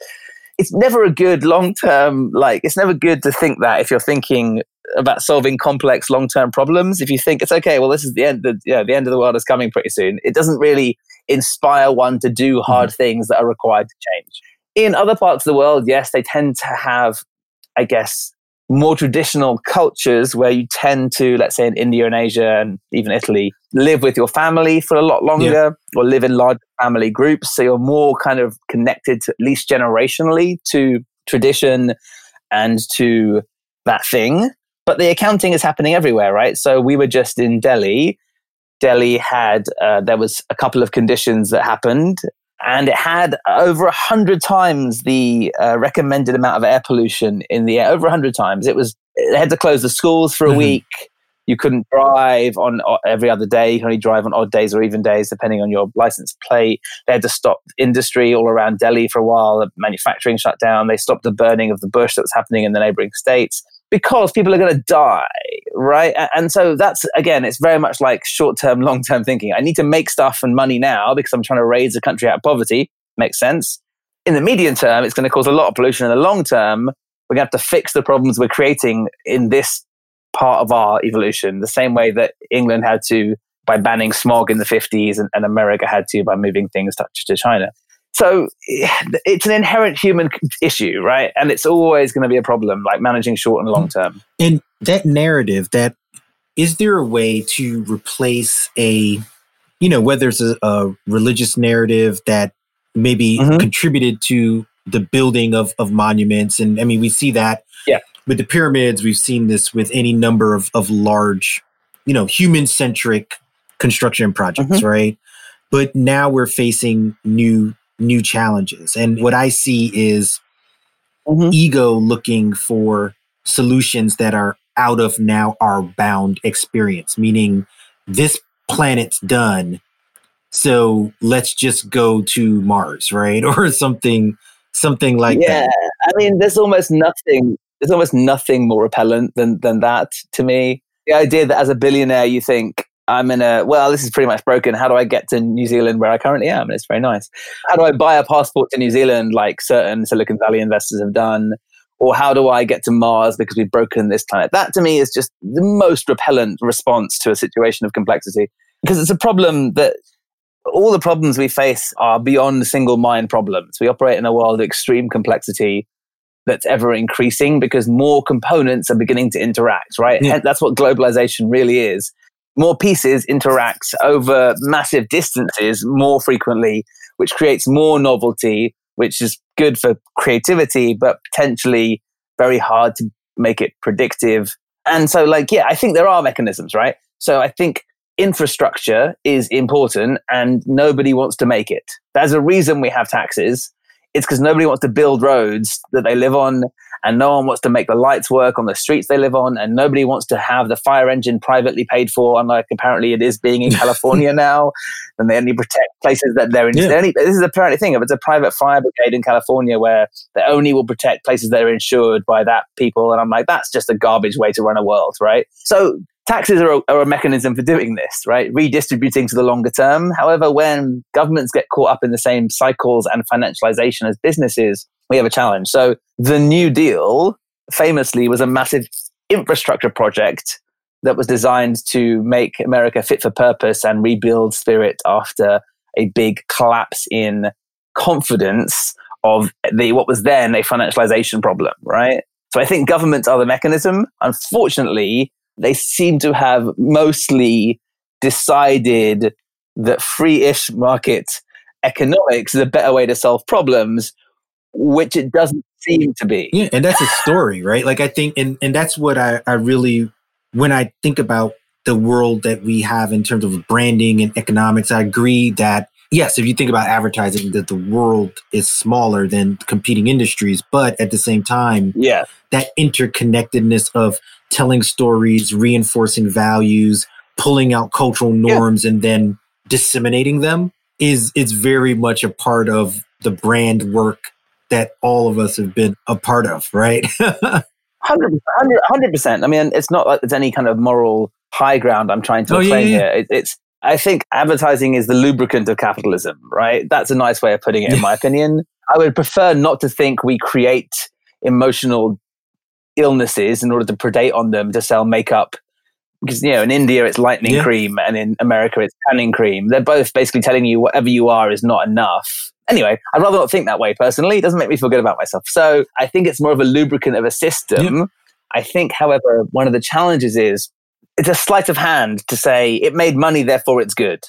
it's never a good long term like it's never good to think that if you're thinking about solving complex long-term problems if you think it's okay well this is the end the, you know, the end of the world is coming pretty soon it doesn't really inspire one to do hard mm-hmm. things that are required to change in other parts of the world yes they tend to have i guess more traditional cultures where you tend to let's say in india and asia and even italy live with your family for a lot longer yeah. or live in large family groups so you're more kind of connected to, at least generationally to tradition and to that thing but the accounting is happening everywhere, right? So we were just in Delhi. Delhi had, uh, there was a couple of conditions that happened, and it had over a hundred times the uh, recommended amount of air pollution in the air. Over a hundred times, it was. They had to close the schools for a mm-hmm. week. You couldn't drive on every other day. You can only drive on odd days or even days, depending on your license plate. They had to stop industry all around Delhi for a while. The manufacturing shut down. They stopped the burning of the bush that was happening in the neighboring states because people are going to die, right? And so that's again, it's very much like short term, long term thinking. I need to make stuff and money now because I'm trying to raise the country out of poverty. Makes sense. In the medium term, it's going to cause a lot of pollution. In the long term, we're going to have to fix the problems we're creating in this part of our evolution, the same way that England had to by banning smog in the 50s and, and America had to by moving things to China. So it's an inherent human issue, right? And it's always going to be a problem, like managing short and long term. And that narrative, that is there a way to replace a, you know, whether it's a, a religious narrative that maybe mm-hmm. contributed to the building of, of monuments? And I mean, we see that yeah. with the pyramids. We've seen this with any number of, of large, you know, human centric construction projects, mm-hmm. right? But now we're facing new new challenges. And what I see is mm-hmm. ego looking for solutions that are out of now our bound experience, meaning this planet's done. So let's just go to Mars, right? Or something something like yeah, that. Yeah. I mean, there's almost nothing there's almost nothing more repellent than than that to me. The idea that as a billionaire you think I'm in a, well, this is pretty much broken. How do I get to New Zealand where I currently am? And it's very nice. How do I buy a passport to New Zealand like certain Silicon Valley investors have done? Or how do I get to Mars because we've broken this planet? That to me is just the most repellent response to a situation of complexity because it's a problem that all the problems we face are beyond single mind problems. We operate in a world of extreme complexity that's ever increasing because more components are beginning to interact, right? Yeah. That's what globalization really is more pieces interact over massive distances more frequently, which creates more novelty, which is good for creativity, but potentially very hard to make it predictive. And so, like, yeah, I think there are mechanisms, right? So I think infrastructure is important and nobody wants to make it. There's a reason we have taxes. It's because nobody wants to build roads that they live on and no one wants to make the lights work on the streets they live on, and nobody wants to have the fire engine privately paid for, unlike apparently it is being in California now. And they only protect places that they're in. Yeah. Only, this is apparently a thing. If it's a private fire brigade in California where they only will protect places that are insured by that people, and I'm like, that's just a garbage way to run a world, right? So taxes are a, are a, mechanism for doing this, right? Redistributing to the longer term. However, when governments get caught up in the same cycles and financialization as businesses, we have a challenge. So the New Deal famously was a massive infrastructure project that was designed to make America fit for purpose and rebuild spirit after a big collapse in confidence of the what was then a financialization problem, right? So I think governments are the mechanism. Unfortunately, they seem to have mostly decided that free-ish market economics is a better way to solve problems which it doesn't seem to be. Yeah, and that's a story, right? Like I think, and and that's what I I really when I think about the world that we have in terms of branding and economics, I agree that yes, if you think about advertising, that the world is smaller than competing industries, but at the same time, yeah, that interconnectedness of telling stories, reinforcing values, pulling out cultural norms, yeah. and then disseminating them is is very much a part of the brand work that all of us have been a part of, right? 100%, 100%. I mean, it's not like there's any kind of moral high ground I'm trying to oh, claim yeah, yeah. here. It, it's, I think advertising is the lubricant of capitalism, right? That's a nice way of putting it, in my opinion. I would prefer not to think we create emotional illnesses in order to predate on them to sell makeup. Because, you know, in India it's lightning yeah. cream and in America it's tanning cream. They're both basically telling you whatever you are is not enough Anyway, I'd rather not think that way personally. It doesn't make me feel good about myself. So I think it's more of a lubricant of a system. Yep. I think, however, one of the challenges is it's a sleight of hand to say it made money, therefore it's good.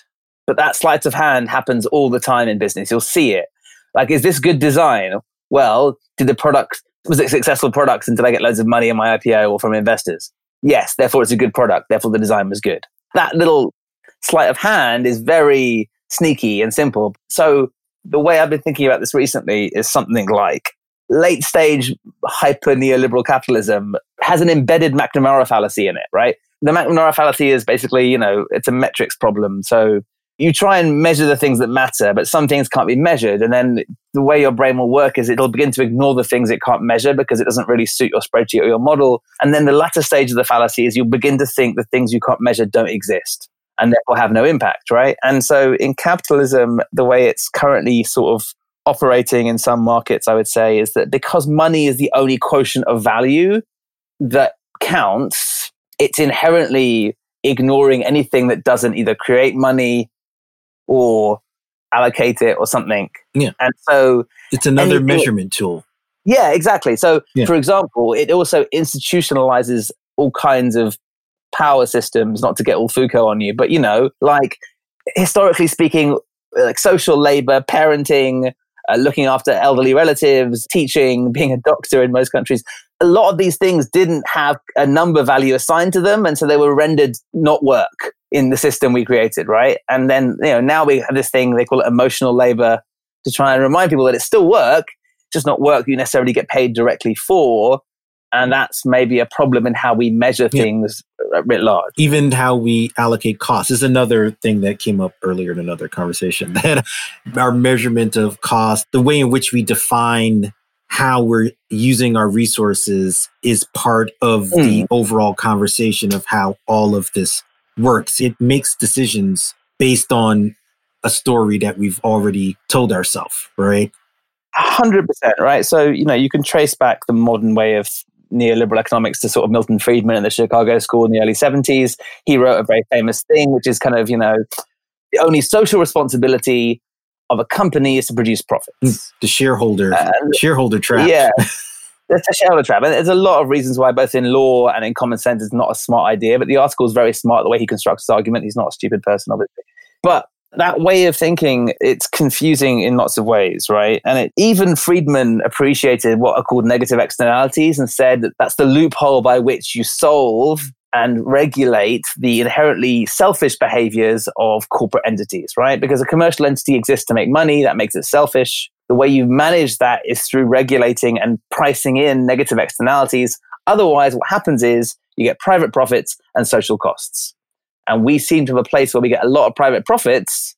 But that sleight of hand happens all the time in business. You'll see it. Like, is this good design? Well, did the product, was it successful products and did I get loads of money in my IPO or from investors? Yes, therefore it's a good product. Therefore the design was good. That little sleight of hand is very sneaky and simple. So the way I've been thinking about this recently is something like late stage hyper neoliberal capitalism has an embedded McNamara fallacy in it, right? The McNamara fallacy is basically, you know, it's a metrics problem. So you try and measure the things that matter, but some things can't be measured. And then the way your brain will work is it'll begin to ignore the things it can't measure because it doesn't really suit your spreadsheet or your model. And then the latter stage of the fallacy is you'll begin to think the things you can't measure don't exist and therefore have no impact, right? And so in capitalism, the way it's currently sort of operating in some markets, I would say, is that because money is the only quotient of value that counts, it's inherently ignoring anything that doesn't either create money or allocate it or something. Yeah. And so it's another measurement tool. Yeah, exactly. So, yeah. for example, it also institutionalizes all kinds of power systems, not to get all Foucault on you, but you know, like historically speaking, like social labor, parenting, uh, looking after elderly relatives, teaching, being a doctor in most countries. A lot of these things didn't have a number value assigned to them, and so they were rendered not work in the system we created, right? And then you know now we have this thing they call it emotional labor to try and remind people that it's still work, just not work you necessarily get paid directly for and that's maybe a problem in how we measure things yeah. writ large. Even how we allocate costs is another thing that came up earlier in another conversation. That our measurement of cost, the way in which we define how we're using our resources, is part of mm. the overall conversation of how all of this works. It makes decisions based on a story that we've already told ourselves, right? 100% right so you know you can trace back the modern way of neoliberal economics to sort of Milton Friedman in the Chicago School in the early 70s. He wrote a very famous thing, which is kind of, you know, the only social responsibility of a company is to produce profits. Hmm. The shareholder, shareholder trap. Yeah. It's a shareholder trap. And there's a lot of reasons why, both in law and in common sense, it's not a smart idea. But the article is very smart, the way he constructs his argument. He's not a stupid person, obviously. But that way of thinking it's confusing in lots of ways right and it, even friedman appreciated what are called negative externalities and said that that's the loophole by which you solve and regulate the inherently selfish behaviors of corporate entities, right? Because a commercial entity exists to make money, that makes it selfish. The way you manage that is through regulating and pricing in negative externalities. Otherwise, what happens is you get private profits and social costs. And we seem to have a place where we get a lot of private profits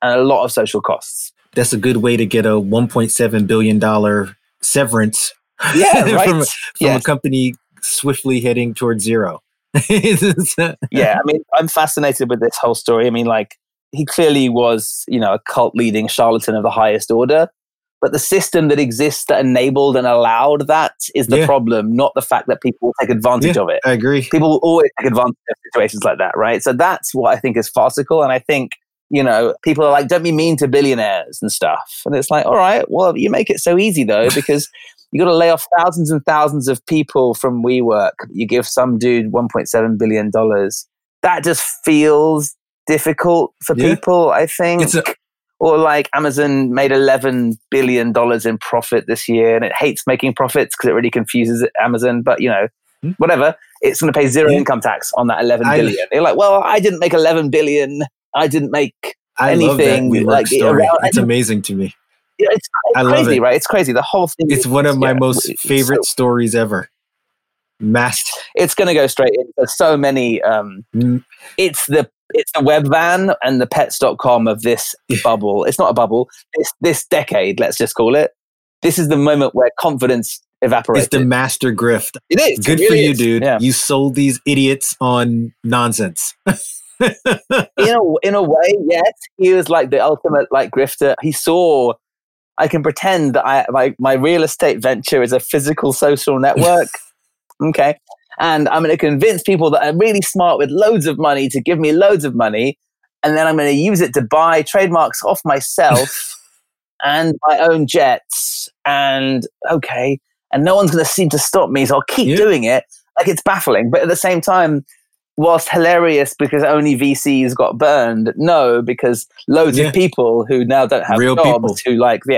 and a lot of social costs. That's a good way to get a $1.7 billion severance yeah, right. from, from yes. a company swiftly heading towards zero. yeah, I mean, I'm fascinated with this whole story. I mean, like, he clearly was, you know, a cult leading charlatan of the highest order. But the system that exists that enabled and allowed that is the yeah. problem, not the fact that people take advantage yeah, of it. I agree. People will always take advantage of situations like that, right? So that's what I think is farcical. And I think, you know, people are like, don't be mean to billionaires and stuff. And it's like, all right, well, you make it so easy though, because you got to lay off thousands and thousands of people from WeWork. You give some dude $1.7 billion. That just feels difficult for yeah. people, I think. A- or like Amazon made $11 billion in profit this year and it hates making profits because it really confuses Amazon. But, you know, hmm. whatever, it's going to pay zero yeah. income tax on that 11 billion. I, They're like, well, I didn't make 11 billion. I didn't make I anything. Love that like, story. it's amazing to me it's, it's crazy, it. right? It's crazy. The whole thing. It's is, one of my yeah, most favorite so, stories ever. Mass. It's going to go straight into so many. Um, mm. It's the it's the Webvan and the pets.com of this bubble. It's not a bubble. It's this decade. Let's just call it. This is the moment where confidence evaporates. It's the master grift. It is. Good it really for you, is. dude. Yeah. You sold these idiots on nonsense. in a in a way, yes, he was like the ultimate like grifter. He saw I can pretend that I my my real estate venture is a physical social network. okay. And I'm going to convince people that are really smart with loads of money to give me loads of money. And then I'm going to use it to buy trademarks off myself and my own jets. And okay. And no one's going to seem to stop me. So I'll keep yeah. doing it. Like it's baffling. But at the same time, whilst hilarious because only VCs got burned, no, because loads yeah. of people who now don't have Real jobs, people. who like the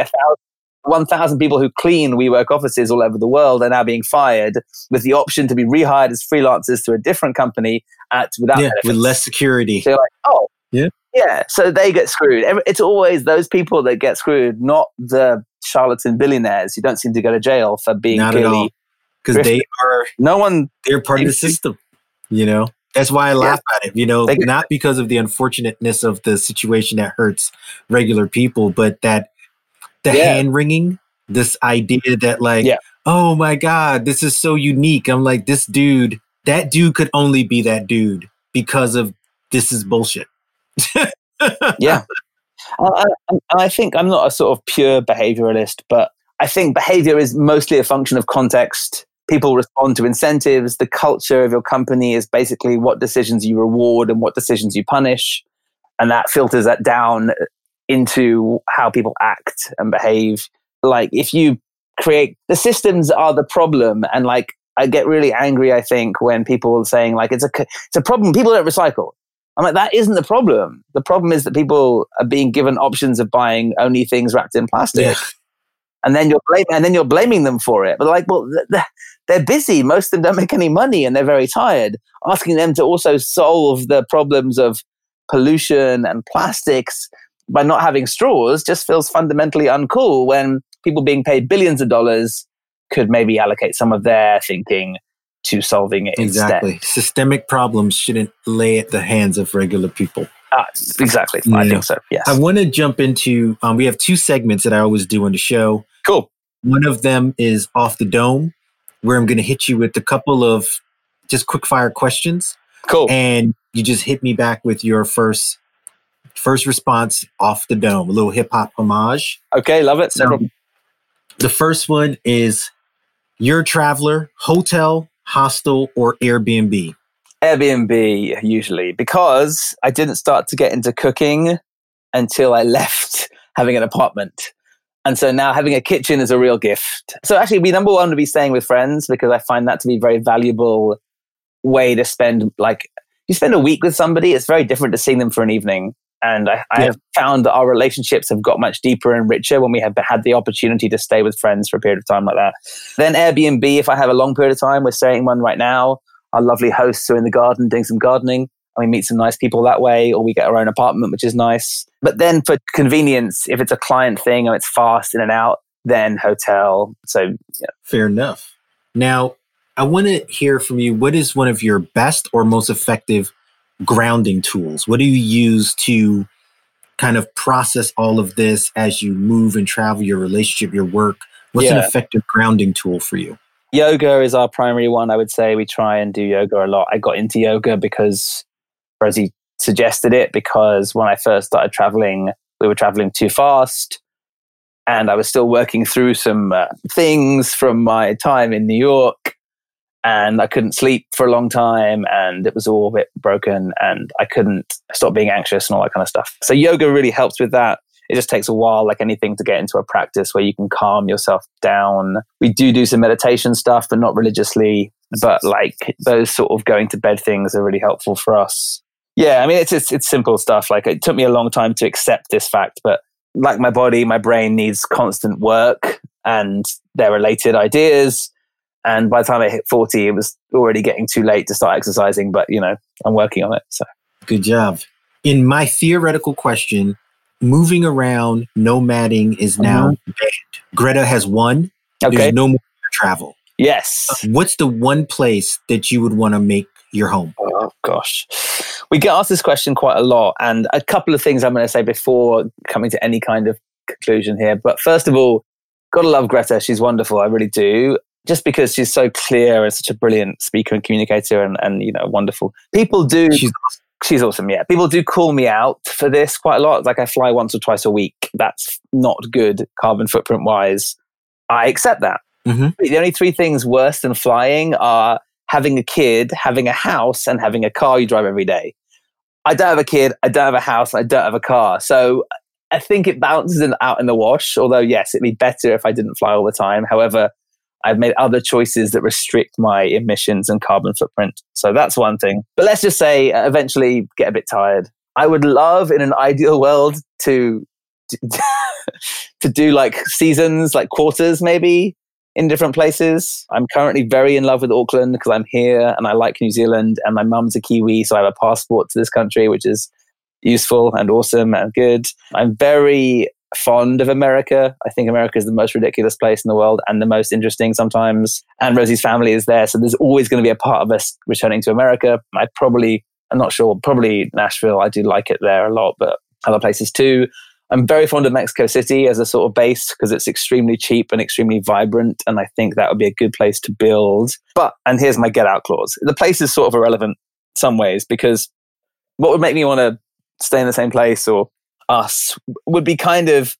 1,000 people who clean WeWork offices all over the world are now being fired with the option to be rehired as freelancers to a different company at without yeah, with less security. So like, oh, yeah, yeah. So they get screwed. It's always those people that get screwed, not the charlatan billionaires who don't seem to go to jail for being not clearly because they are no one. They're part of the system. You know, that's why I laugh yeah. at it, you know, not because of the unfortunateness of the situation that hurts regular people, but that the yeah. hand wringing, this idea that like, yeah. oh my God, this is so unique. I'm like, this dude, that dude could only be that dude because of this is bullshit. yeah. I, I, I think I'm not a sort of pure behavioralist, but I think behavior is mostly a function of context people respond to incentives. The culture of your company is basically what decisions you reward and what decisions you punish. And that filters that down into how people act and behave. Like if you create the systems are the problem and like I get really angry, I think, when people are saying like it's a it's a problem. People don't recycle. I'm like, that isn't the problem. The problem is that people are being given options of buying only things wrapped in plastic. Yeah. And then you're blaming, and then you're blaming them for it. But like, well, they're busy. Most of them don't make any money and they're very tired. Asking them to also solve the problems of pollution and plastics by not having straws just feels fundamentally uncool when people being paid billions of dollars could maybe allocate some of their thinking to solving it exactly. Instead. Systemic problems shouldn't lay at the hands of regular people. Uh, exactly. Yeah. I think so. Yes. I want to jump into. Um, we have two segments that I always do on the show. Cool. One of them is off the dome, where I'm going to hit you with a couple of just quick fire questions. Cool. And you just hit me back with your first first response off the dome, a little hip hop homage. Okay, love it. So, um, the first one is your traveler, hotel, hostel, or Airbnb? Airbnb usually because I didn't start to get into cooking until I left having an apartment. And so now having a kitchen is a real gift. So actually, we number one to be staying with friends because I find that to be a very valuable way to spend like you spend a week with somebody. It's very different to seeing them for an evening. And I, I have found that our relationships have got much deeper and richer when we have had the opportunity to stay with friends for a period of time like that. Then Airbnb, if I have a long period of time, we're staying one right now. our lovely hosts are in the garden doing some gardening and we meet some nice people that way, or we get our own apartment, which is nice. But then for convenience, if it's a client thing and it's fast in and out, then hotel. So, yeah. Fair enough. Now, I want to hear from you. What is one of your best or most effective grounding tools? What do you use to kind of process all of this as you move and travel your relationship, your work? What's yeah. an effective grounding tool for you? Yoga is our primary one. I would say we try and do yoga a lot. I got into yoga because Rosie suggested it because when I first started traveling, we were traveling too fast. And I was still working through some uh, things from my time in New York. And I couldn't sleep for a long time. And it was all a bit broken. And I couldn't stop being anxious and all that kind of stuff. So, yoga really helps with that. It just takes a while, like anything, to get into a practice where you can calm yourself down. We do do some meditation stuff, but not religiously. But like those sort of going to bed things are really helpful for us. Yeah, I mean, it's, it's, it's simple stuff. Like it took me a long time to accept this fact, but like my body, my brain needs constant work and they're related ideas. And by the time I hit 40, it was already getting too late to start exercising, but you know, I'm working on it. So good job. In my theoretical question, moving around, nomading is now mm-hmm. banned. Greta has won. Okay. There's no more travel. Yes. What's the one place that you would want to make your home? Oh, gosh. We get asked this question quite a lot. And a couple of things I'm going to say before coming to any kind of conclusion here. But first of all, gotta love Greta. She's wonderful. I really do. Just because she's so clear and such a brilliant speaker and communicator and, and you know, wonderful. People do. She's awesome. She's awesome, yeah. People do call me out for this quite a lot. Like I fly once or twice a week. That's not good carbon footprint wise. I accept that. Mm-hmm. The only three things worse than flying are having a kid, having a house, and having a car you drive every day. I don't have a kid, I don't have a house, I don't have a car. So I think it balances in, out in the wash. Although, yes, it'd be better if I didn't fly all the time. However, I've made other choices that restrict my emissions and carbon footprint. So that's one thing. But let's just say uh, eventually get a bit tired. I would love in an ideal world to to do like seasons, like quarters maybe, in different places. I'm currently very in love with Auckland because I'm here and I like New Zealand and my mum's a Kiwi, so I have a passport to this country, which is useful and awesome and good. I'm very fond of America. I think America is the most ridiculous place in the world and the most interesting sometimes. And Rosie's family is there, so there's always going to be a part of us returning to America. I probably, I'm not sure, probably Nashville. I do like it there a lot, but other places too. I'm very fond of Mexico City as a sort of base because it's extremely cheap and extremely vibrant. And I think that would be a good place to build. But, and here's my get out clause the place is sort of irrelevant some ways because what would make me want to stay in the same place or us would be kind of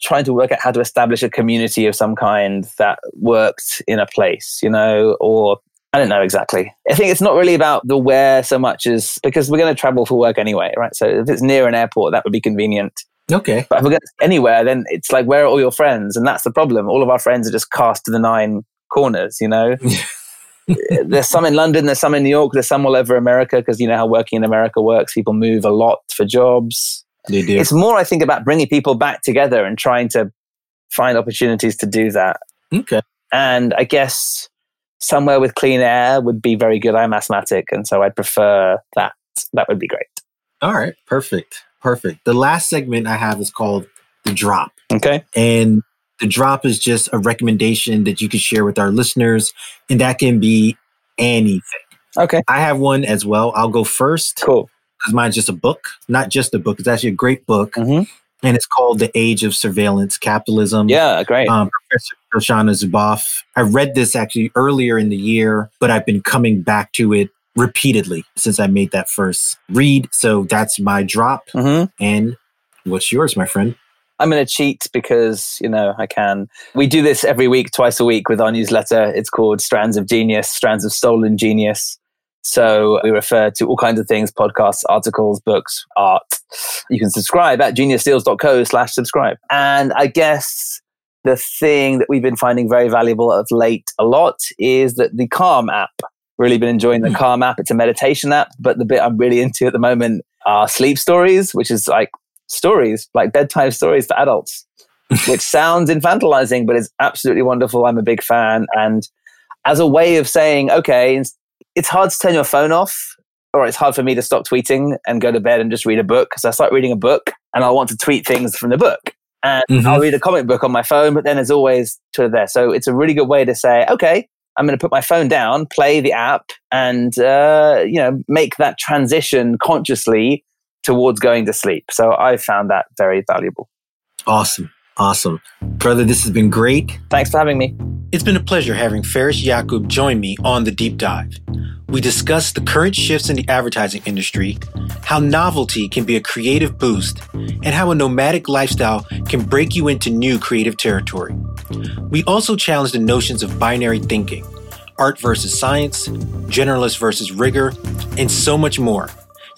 trying to work out how to establish a community of some kind that worked in a place, you know, or I don't know exactly. I think it's not really about the where so much as because we're going to travel for work anyway, right? So if it's near an airport, that would be convenient. Okay. But if we get anywhere, then it's like, where are all your friends? And that's the problem. All of our friends are just cast to the nine corners, you know? Eh, there's some in London, there's some in New York, there's some all over America because you know how working in America works. People move a lot for jobs. They do. It's more, I think, about bringing people back together and trying to find opportunities to do that. Okay. And I guess somewhere with clean air would be very good. I'm asthmatic, and so I'd prefer that. That would be great. All right. Perfect. Perfect. The last segment I have is called The Drop. Okay. And the drop is just a recommendation that you can share with our listeners, and that can be anything. Okay. I have one as well. I'll go first. Cool. Because mine's just a book, not just a book. It's actually a great book. Mm-hmm. And it's called The Age of Surveillance Capitalism. Yeah, great. Um, Professor Shoshana Zuboff. I read this actually earlier in the year, but I've been coming back to it repeatedly since I made that first read. So that's my drop. Mm-hmm. And what's yours, my friend? I'm going to cheat because, you know, I can. We do this every week, twice a week with our newsletter. It's called Strands of Genius, Strands of Stolen Genius. So we refer to all kinds of things, podcasts, articles, books, art. You can subscribe at geniussteals.co slash subscribe. And I guess the thing that we've been finding very valuable of late a lot is that the Calm app really been enjoying the hmm. Calm app. It's a meditation app, but the bit I'm really into at the moment are sleep stories, which is like stories, like bedtime stories for adults, which sounds infantilizing, but it's absolutely wonderful. I'm a big fan. And as a way of saying, okay, it's hard to turn your phone off, or it's hard for me to stop tweeting and go to bed and just read a book because I start reading a book and I want to tweet things from the book. And mm-hmm. I'll read a comic book on my phone, but then there's always Twitter there. So it's a really good way to say, okay, I'm going to put my phone down, play the app, and uh, you know make that transition consciously towards going to sleep. So I found that very valuable. Awesome. Awesome. Brother, this has been great. Thanks for having me. It's been a pleasure having Faris Yakob join me on the deep dive. We discussed the current shifts in the advertising industry, how novelty can be a creative boost, and how a nomadic lifestyle can break you into new creative territory. We also challenged the notions of binary thinking, art versus science, generalist versus rigor, and so much more.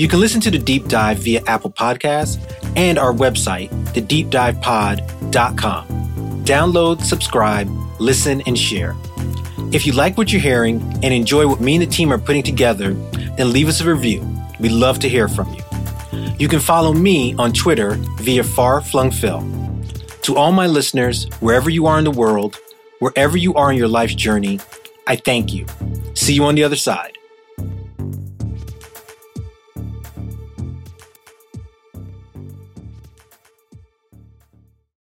You can listen to the deep dive via Apple Podcasts and our website, thedeepdivepod.com. Download, subscribe, listen, and share. If you like what you're hearing and enjoy what me and the team are putting together, then leave us a review. We'd love to hear from you. You can follow me on Twitter via Far Flung Phil. To all my listeners, wherever you are in the world, wherever you are in your life's journey, I thank you. See you on the other side.